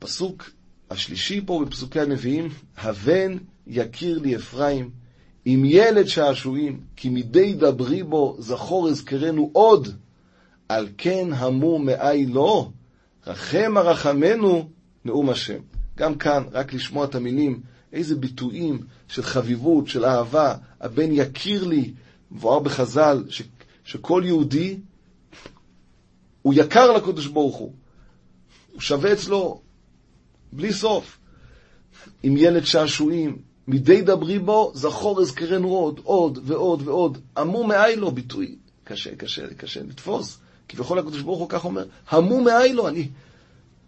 הפסוק השלישי פה בפסוקי הנביאים, הבן יכיר לי אפרים, עם ילד שעשועים, כי מדי דברי בו זכור אזכרנו עוד, על כן המו מאי לא, רחם הרחמנו נאום השם. גם כאן, רק לשמוע את המילים, איזה ביטויים של חביבות, של אהבה, הבן יכיר לי, מבואר בחז"ל, ש, שכל יהודי הוא יקר לקדוש ברוך הוא. הוא שווה אצלו בלי סוף. עם ילד שעשועים, מדי דברי בו, זכור אזכרנו עוד, עוד ועוד ועוד. עמו מאי לו ביטוי. קשה, קשה, קשה לתפוס. כביכול הקדוש ברוך הוא כך אומר, המו מאי לו, אני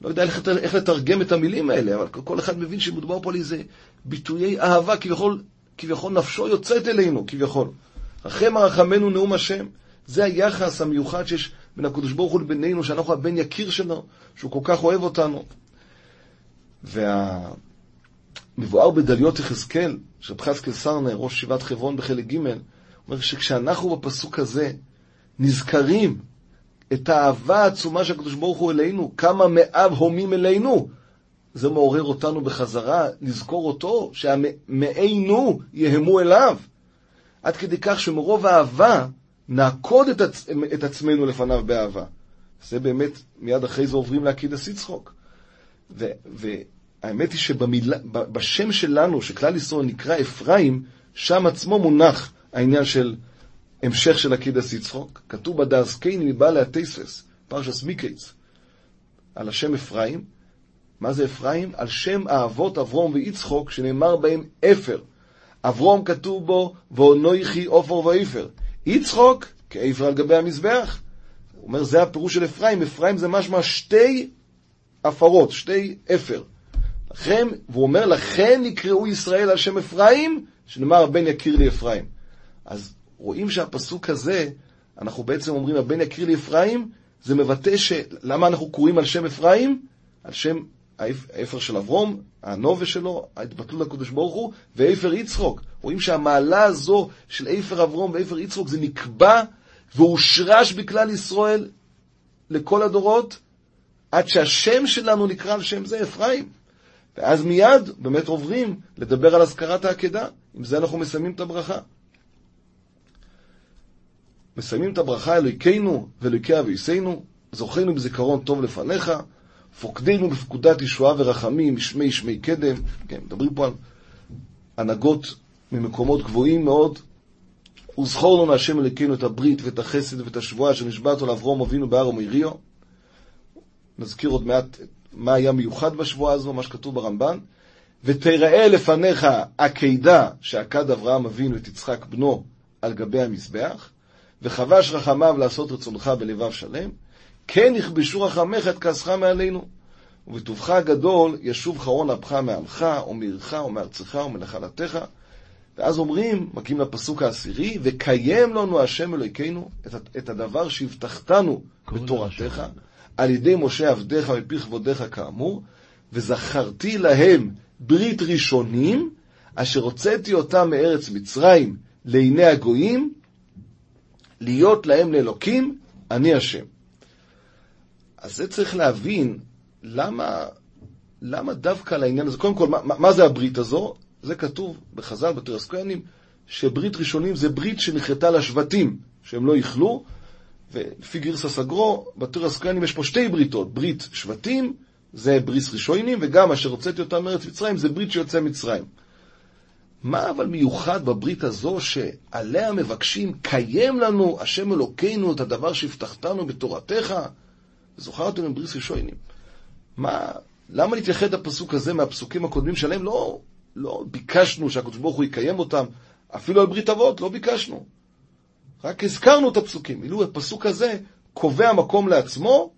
לא יודע איך, איך לתרגם את המילים האלה, אבל כל אחד מבין שמדובר פה על איזה ביטויי אהבה, כביכול, כביכול נפשו יוצאת אלינו, כביכול. רחם הרחמנו נאום השם. זה היחס המיוחד שיש בין הקדוש ברוך הוא לבינינו, שאנחנו הבן יקיר שלו, שהוא כל כך אוהב אותנו. והמבואר בדליות יחזקאל, של חזקאל סרנר, ראש שבעת חברון בחלק ג', אומר שכשאנחנו בפסוק הזה נזכרים את האהבה העצומה של הקדוש ברוך הוא אלינו, כמה מאב הומים אלינו, זה מעורר אותנו בחזרה לזכור אותו, שהמאינו יהמו אליו. עד כדי כך שמרוב האהבה נעקוד את, עצ... את עצמנו לפניו באהבה. זה באמת, מיד אחרי זה עוברים לעקידס יצחוק. והאמת היא שבשם שלנו, שכלל ישראל נקרא אפרים, שם עצמו מונח העניין של המשך של עקידס יצחוק. כתוב בדאס קיין מבעלי הטייספס, פרשס מיקייץ, על השם אפרים. מה זה אפרים? על שם האבות אברום ויצחוק, שנאמר בהם אפר. אברום כתוב בו, ואונויכי עופר ואיפר. יצחוק, כאפר על גבי המזבח. הוא אומר, זה הפירוש של אפרים. אפרים זה משמע שתי עפרות, שתי אפר. לכן, והוא אומר, לכן נקראו ישראל על שם אפרים, שנאמר הבן יכיר לי אפרים. אז רואים שהפסוק הזה, אנחנו בעצם אומרים, הבן יכיר לי אפרים, זה מבטא ש... למה אנחנו קוראים על שם אפרים? על שם האפר של אברום, הנובה שלו, ההתבטלות לקדוש ברוך הוא, ואפר יצחוק. רואים שהמעלה הזו של אפר אברום ואפר יצחוק זה נקבע והושרש בכלל ישראל לכל הדורות, עד שהשם שלנו נקרא על שם זה אפרים. ואז מיד באמת עוברים לדבר על אזכרת העקדה. עם זה אנחנו מסיימים את הברכה. מסיימים את הברכה אלוהיכנו ואלוהיקי אביסינו, זוכרנו בזיכרון טוב לפניך, פוקדנו בפקודת ישועה ורחמים, שמי שמי קדם. כן, מדברים פה על הנהגות ממקומות גבוהים מאוד. וזכור לנו השם אלוקינו את הברית ואת החסד ואת השבועה שנשבעתו לאברום אבינו בהר ומריו. נזכיר עוד מעט מה היה מיוחד בשבועה הזו, מה שכתוב ברמב"ן. ותראה לפניך עקידה שעקד אברהם אבינו את יצחק בנו על גבי המזבח, וחבש רחמיו לעשות רצונך בלבב שלם, כן יכבשו רחמך את כעסך מעלינו. ובטובך הגדול ישוב חרון אפך מעמך, או מעירך, או מארצך, או מנחלתך. ואז אומרים, מגיעים לפסוק העשירי, וקיים לנו השם אלוהיכנו את, את הדבר שהבטחתנו בתורתך, על ידי משה עבדיך מפי כבודיך כאמור, וזכרתי להם ברית ראשונים, אשר הוצאתי אותם מארץ מצרים לעיני הגויים, להיות להם לאלוקים, אני השם. אז זה צריך להבין למה, למה דווקא על העניין הזה, קודם כל, מה, מה זה הברית הזו? זה כתוב בחז"ל, בתרס כהנים, שברית ראשונים זה ברית שנחרטה לשבטים, שהם לא יכלו, ולפי גרסא סגרו, בתרס כהנים יש פה שתי בריתות, ברית שבטים, זה ברית ראשונים, וגם אשר הוצאתי אותם מארץ מצרים, זה ברית שיוצא מצרים. מה אבל מיוחד בברית הזו שעליה מבקשים, קיים לנו השם אלוקינו את הדבר שהבטחתנו בתורתך? זוכרתם עם בריס ראשונים. מה, למה להתייחד הפסוק הזה מהפסוקים הקודמים שלהם? לא, לא ביקשנו שהקדוש ברוך הוא יקיים אותם, אפילו על ברית אבות לא ביקשנו. רק הזכרנו את הפסוקים. אילו הפסוק הזה קובע מקום לעצמו,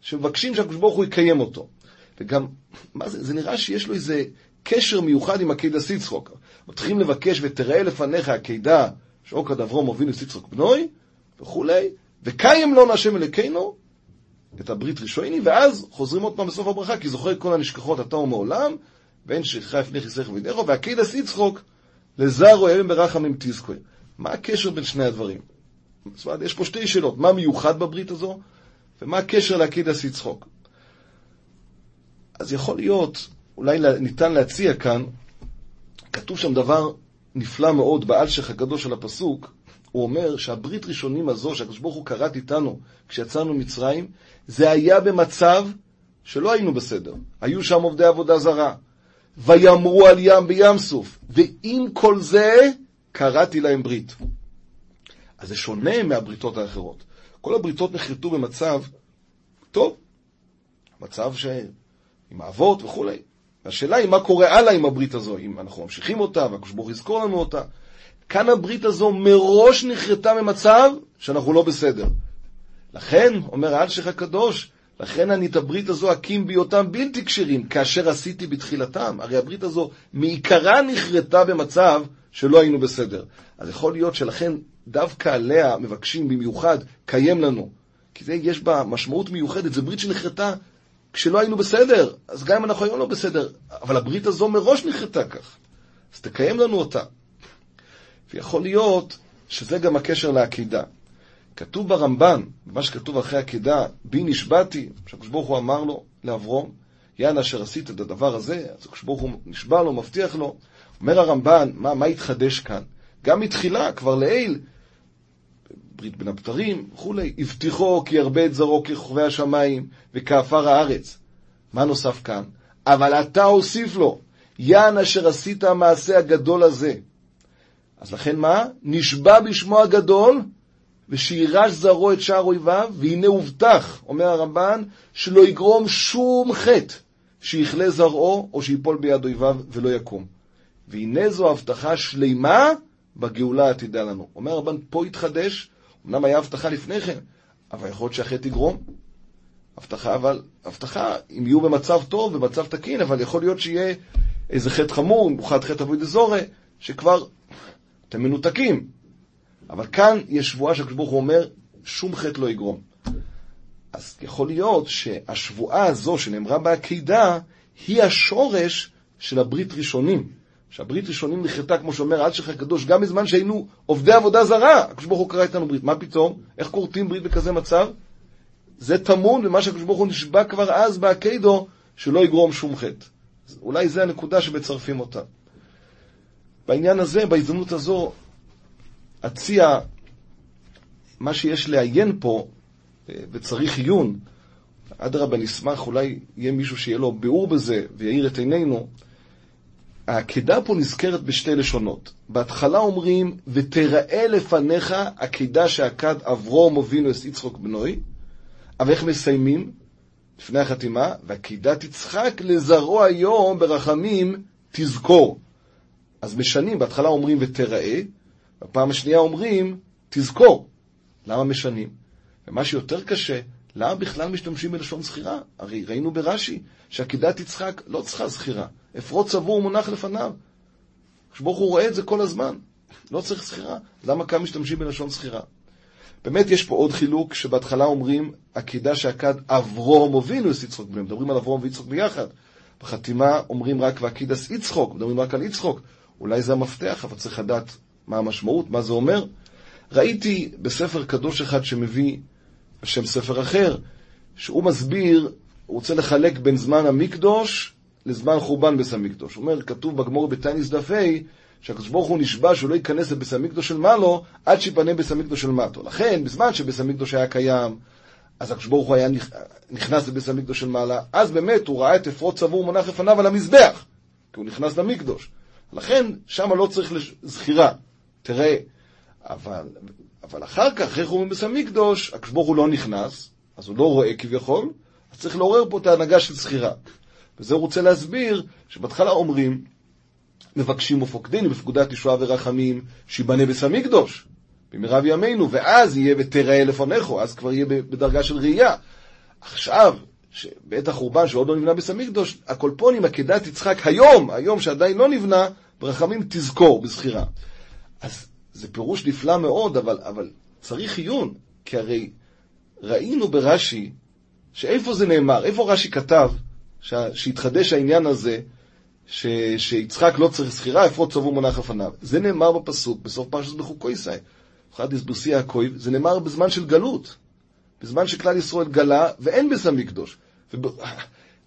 שמבקשים שהקדוש ברוך הוא יקיים אותו. וגם, מה זה, זה נראה שיש לו איזה קשר מיוחד עם עקידה סיצחוק. מתחילים לבקש, ותראה לפניך עקידה שעוקד אברום אבינו סיצחוק בנוי, וכולי, וקיים לו השם אלוקינו את הברית ראשוני, ואז חוזרים עוד פעם בסוף הברכה, כי זוכר כל הנשכחות אתה ומעולם, ואין שכחה לפני חיסך וידךו, ועקידס יצחוק לזרו ימים ברחמים תזכוי. מה הקשר בין שני הדברים? זאת אומרת, יש פה שתי שאלות, מה מיוחד בברית הזו, ומה הקשר לעקידס יצחוק? אז יכול להיות, אולי ניתן להציע כאן, כתוב שם דבר נפלא מאוד באלשך הגדול של הפסוק, הוא אומר שהברית ראשונים הזו שהקדוש ברוך הוא כרת איתנו כשיצאנו ממצרים, זה היה במצב שלא היינו בסדר. היו שם עובדי עבודה זרה. ויאמרו על ים בים סוף, ועם כל זה קראתי להם ברית. אז זה שונה מהבריתות האחרות. כל הבריתות נחרטו במצב טוב, מצב ש... עם האבות וכולי. השאלה היא מה קורה הלאה עם הברית הזו, אם אנחנו ממשיכים אותה, והקדוש ברוך יזכור לנו אותה. כאן הברית הזו מראש נחרטה ממצב שאנחנו לא בסדר. לכן, אומר האלשיך הקדוש, לכן אני את הברית הזו אקים בהיותם בלתי כשרים, כאשר עשיתי בתחילתם. הרי הברית הזו מעיקרה נחרטה במצב שלא היינו בסדר. אז יכול להיות שלכן דווקא עליה מבקשים במיוחד, קיים לנו. כי זה, יש בה משמעות מיוחדת, זו ברית שנחרטה כשלא היינו בסדר. אז גם אם אנחנו היום לא בסדר, אבל הברית הזו מראש נחרטה כך. אז תקיים לנו אותה. ויכול להיות שזה גם הקשר לעקידה. כתוב ברמב"ן, מה שכתוב אחרי עקידה, בי נשבעתי, שהקדוש ברוך הוא אמר לו, לאברום, יען אשר עשית את הדבר הזה, אז הקדוש ברוך הוא נשבע לו, מבטיח לו. אומר הרמב"ן, מה, מה התחדש כאן? גם מתחילה, כבר לעיל, ברית בין הבתרים וכולי, הבטיחו כי ירבה את זרעו ככוכבי השמיים וכעפר הארץ. מה נוסף כאן? אבל אתה הוסיף לו, יען אשר עשית המעשה הגדול הזה. אז לכן מה? נשבע בשמו הגדול, ושירש זרעו את שער אויביו, והנה הובטח, אומר הרמב"ן, שלא יגרום שום חטא שיכלה זרעו או שיפול ביד אויביו ולא יקום. והנה זו הבטחה שלימה בגאולה העתידה לנו. אומר הרמב"ן, פה התחדש, אמנם היה הבטחה לפני כן, אבל יכול להיות שהחטא יגרום. הבטחה, אבל, הבטחה, אם יהיו במצב טוב, במצב תקין, אבל יכול להיות שיהיה איזה חטא חמור, במיוחד חטא אבוי דזורי, שכבר אתם מנותקים. אבל כאן יש שבועה שהקדוש ברוך הוא אומר, שום חטא לא יגרום. אז יכול להיות שהשבועה הזו שנאמרה בעקידה, היא השורש של הברית ראשונים. שהברית ראשונים נחרטה, כמו שאומר אלשיך הקדוש, גם בזמן שהיינו עובדי עבודה זרה. הקדוש ברוך הוא קרא איתנו ברית. מה פתאום? איך כורתים ברית בכזה מצב? זה טמון במה שהקדוש ברוך הוא נשבע כבר אז בעקידו, שלא יגרום שום חטא. אולי זה הנקודה שמצרפים אותה. בעניין הזה, בהזדמנות הזו, אציע מה שיש לעיין פה, אה, וצריך עיון, אדרבה, נשמח, אולי יהיה מישהו שיהיה לו ביאור בזה ויאיר את עינינו. העקדה פה נזכרת בשתי לשונות. בהתחלה אומרים, ותראה לפניך עקדה שעקד אברום אבינו את יצחוק בנוי, אבל איך מסיימים? לפני החתימה, ועקדה תצחק לזרעו היום ברחמים תזכור. אז משנים, בהתחלה אומרים ותראה, בפעם השנייה אומרים תזכור. למה משנים? ומה שיותר קשה, למה בכלל משתמשים בלשון זכירה? הרי ראינו ברש"י שעקדת יצחק לא צריכה זכירה. אפרות צבור מונח לפניו. ברוך הוא רואה את זה כל הזמן. לא צריך זכירה. למה כאן משתמשים בלשון זכירה? באמת יש פה עוד חילוק שבהתחלה אומרים עקידה שעקד אברום אבינוס יצחוק בני, מדברים על אברום ויצחוק ביחד. בחתימה אומרים רק ועקידס יצחוק, מדברים רק על יצחוק. אולי זה המפתח, אבל צריך לדעת מה המשמעות, מה זה אומר. ראיתי בספר קדוש אחד שמביא בשם ספר אחר, שהוא מסביר, הוא רוצה לחלק בין זמן המקדוש לזמן חורבן בית המקדוש. הוא אומר, כתוב בגמור בתייניס דף ה' שהקדוש ברוך הוא נשבע שהוא לא ייכנס לבית המקדוש של מעלו עד שיפנה בית המקדוש של מטו. לכן, בזמן שבית המקדוש היה קיים, אז הקדוש ברוך הוא היה נכנס לבית המקדוש של מעלה, אז באמת הוא ראה את אפרות צבור מונח לפניו על המזבח, כי הוא נכנס למקדוש. לכן, שם לא צריך זכירה. תראה, אבל, אבל אחר כך, אחרי חורבן בית המקדוש, הקדוש ברוך הוא לא נכנס, אז הוא לא רואה כביכול, אז צריך לעורר פה את ההנהגה של זכירה. וזה הוא רוצה להסביר, שבהתחלה אומרים, מבקשים ופוקדינו בפקודת ישועה ורחמים, שיבנה בית המקדוש, במהרה בימינו, ואז יהיה ותראה לפונכו, אז כבר יהיה בדרגה של ראייה. עכשיו, בעת החורבן שעוד לא נבנה בית המקדוש, הקולפונים, עקדת יצחק היום, היום שעדיין לא נבנה, ברחמים תזכור בזכירה. אז זה פירוש נפלא מאוד, אבל, אבל צריך עיון, כי הרי ראינו ברש"י, שאיפה זה נאמר, איפה רש"י כתב שהתחדש העניין הזה, ש, שיצחק לא צריך זכירה, אפרות צבור מונח לפניו. זה נאמר בפסוק, בסוף פרשת בחוקו ישראל. אחד דיסבוסי הכויב, זה נאמר בזמן של גלות. בזמן שכלל ישראל גלה, ואין בית המקדוש. וב...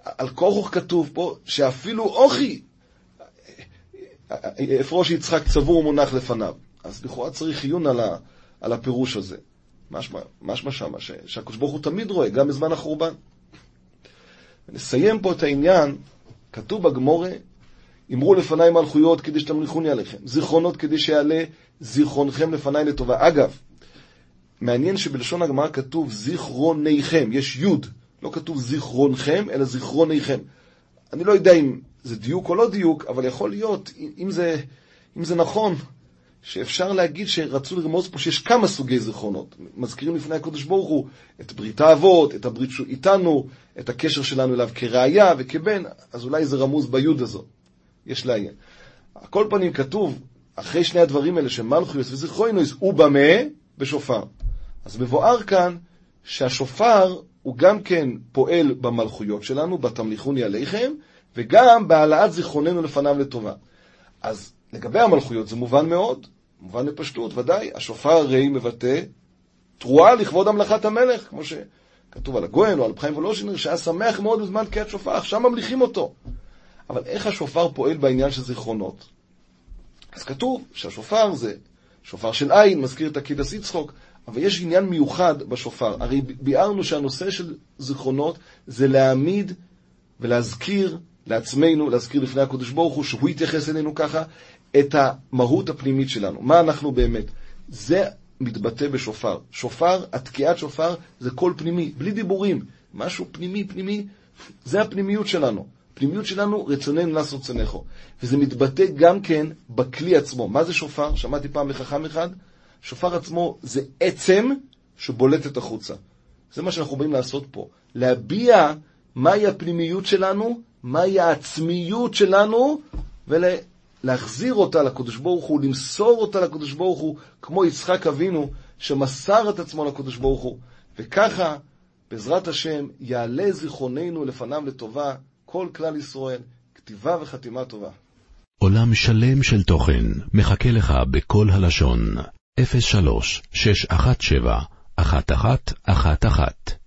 על כורחוך כתוב פה, שאפילו אוכי, אפרוש יצחק צבור ומונח לפניו. אז לכאורה צריך עיון על, ה, על הפירוש הזה. משמע, משמע שמה, שהקדוש ברוך הוא תמיד רואה, גם בזמן החורבן. נסיים פה את העניין, כתוב בגמורה, אמרו לפניי מלכויות כדי שתמליכוני עליכם, זיכרונות כדי שיעלה זיכרונכם לפניי לטובה. אגב, מעניין שבלשון הגמרא כתוב זיכרוניכם, יש יוד, לא כתוב זיכרונכם, אלא זיכרוניכם. אני לא יודע אם זה דיוק או לא דיוק, אבל יכול להיות, אם זה, אם זה נכון, שאפשר להגיד שרצו לרמוז פה שיש כמה סוגי זיכרונות. מזכירים לפני הקדוש ברוך הוא את ברית האבות, את הברית שהוא איתנו, את הקשר שלנו אליו כראיה וכבן, אז אולי זה רמוז ביוד הזו. יש לעיין. על כל פנים כתוב, אחרי שני הדברים האלה, שמלכויוס וזיכרוינוס, הוא במה? בשופר. אז מבואר כאן שהשופר הוא גם כן פועל במלכויות שלנו, בתמליכוני עליכם, וגם בהעלאת זיכרוננו לפניו לטובה. אז לגבי המלכויות זה מובן מאוד, מובן לפשטות, ודאי. השופר הרי מבטא תרועה לכבוד המלכת המלך, כמו שכתוב על הגויין או על חיים וולושינר, שהיה שמח מאוד בזמן תקיעת שופר, עכשיו ממליכים אותו. אבל איך השופר פועל בעניין של זיכרונות? אז כתוב שהשופר זה שופר של עין, מזכיר את הקידס יצחוק, אבל יש עניין מיוחד בשופר. הרי ביארנו שהנושא של זיכרונות זה להעמיד ולהזכיר לעצמנו, להזכיר לפני הקדוש ברוך הוא, שהוא יתייחס אלינו ככה, את המהות הפנימית שלנו. מה אנחנו באמת? זה מתבטא בשופר. שופר, התקיעת שופר זה קול פנימי, בלי דיבורים. משהו פנימי, פנימי, זה הפנימיות שלנו. הפנימיות שלנו, רצוננו לעשות צנכו. וזה מתבטא גם כן בכלי עצמו. מה זה שופר? שמעתי פעם מחכם אחד, שופר עצמו זה עצם שבולטת החוצה. זה מה שאנחנו באים לעשות פה. להביע מהי הפנימיות שלנו, מהי העצמיות שלנו, ולהחזיר אותה לקדוש ברוך הוא, למסור אותה לקדוש ברוך הוא, כמו יצחק אבינו, שמסר את עצמו לקדוש ברוך הוא. וככה, בעזרת השם, יעלה זיכרוננו לפניו לטובה, כל כלל ישראל, כתיבה וחתימה טובה. עולם שלם של תוכן מחכה לך בכל הלשון, 03 617 1111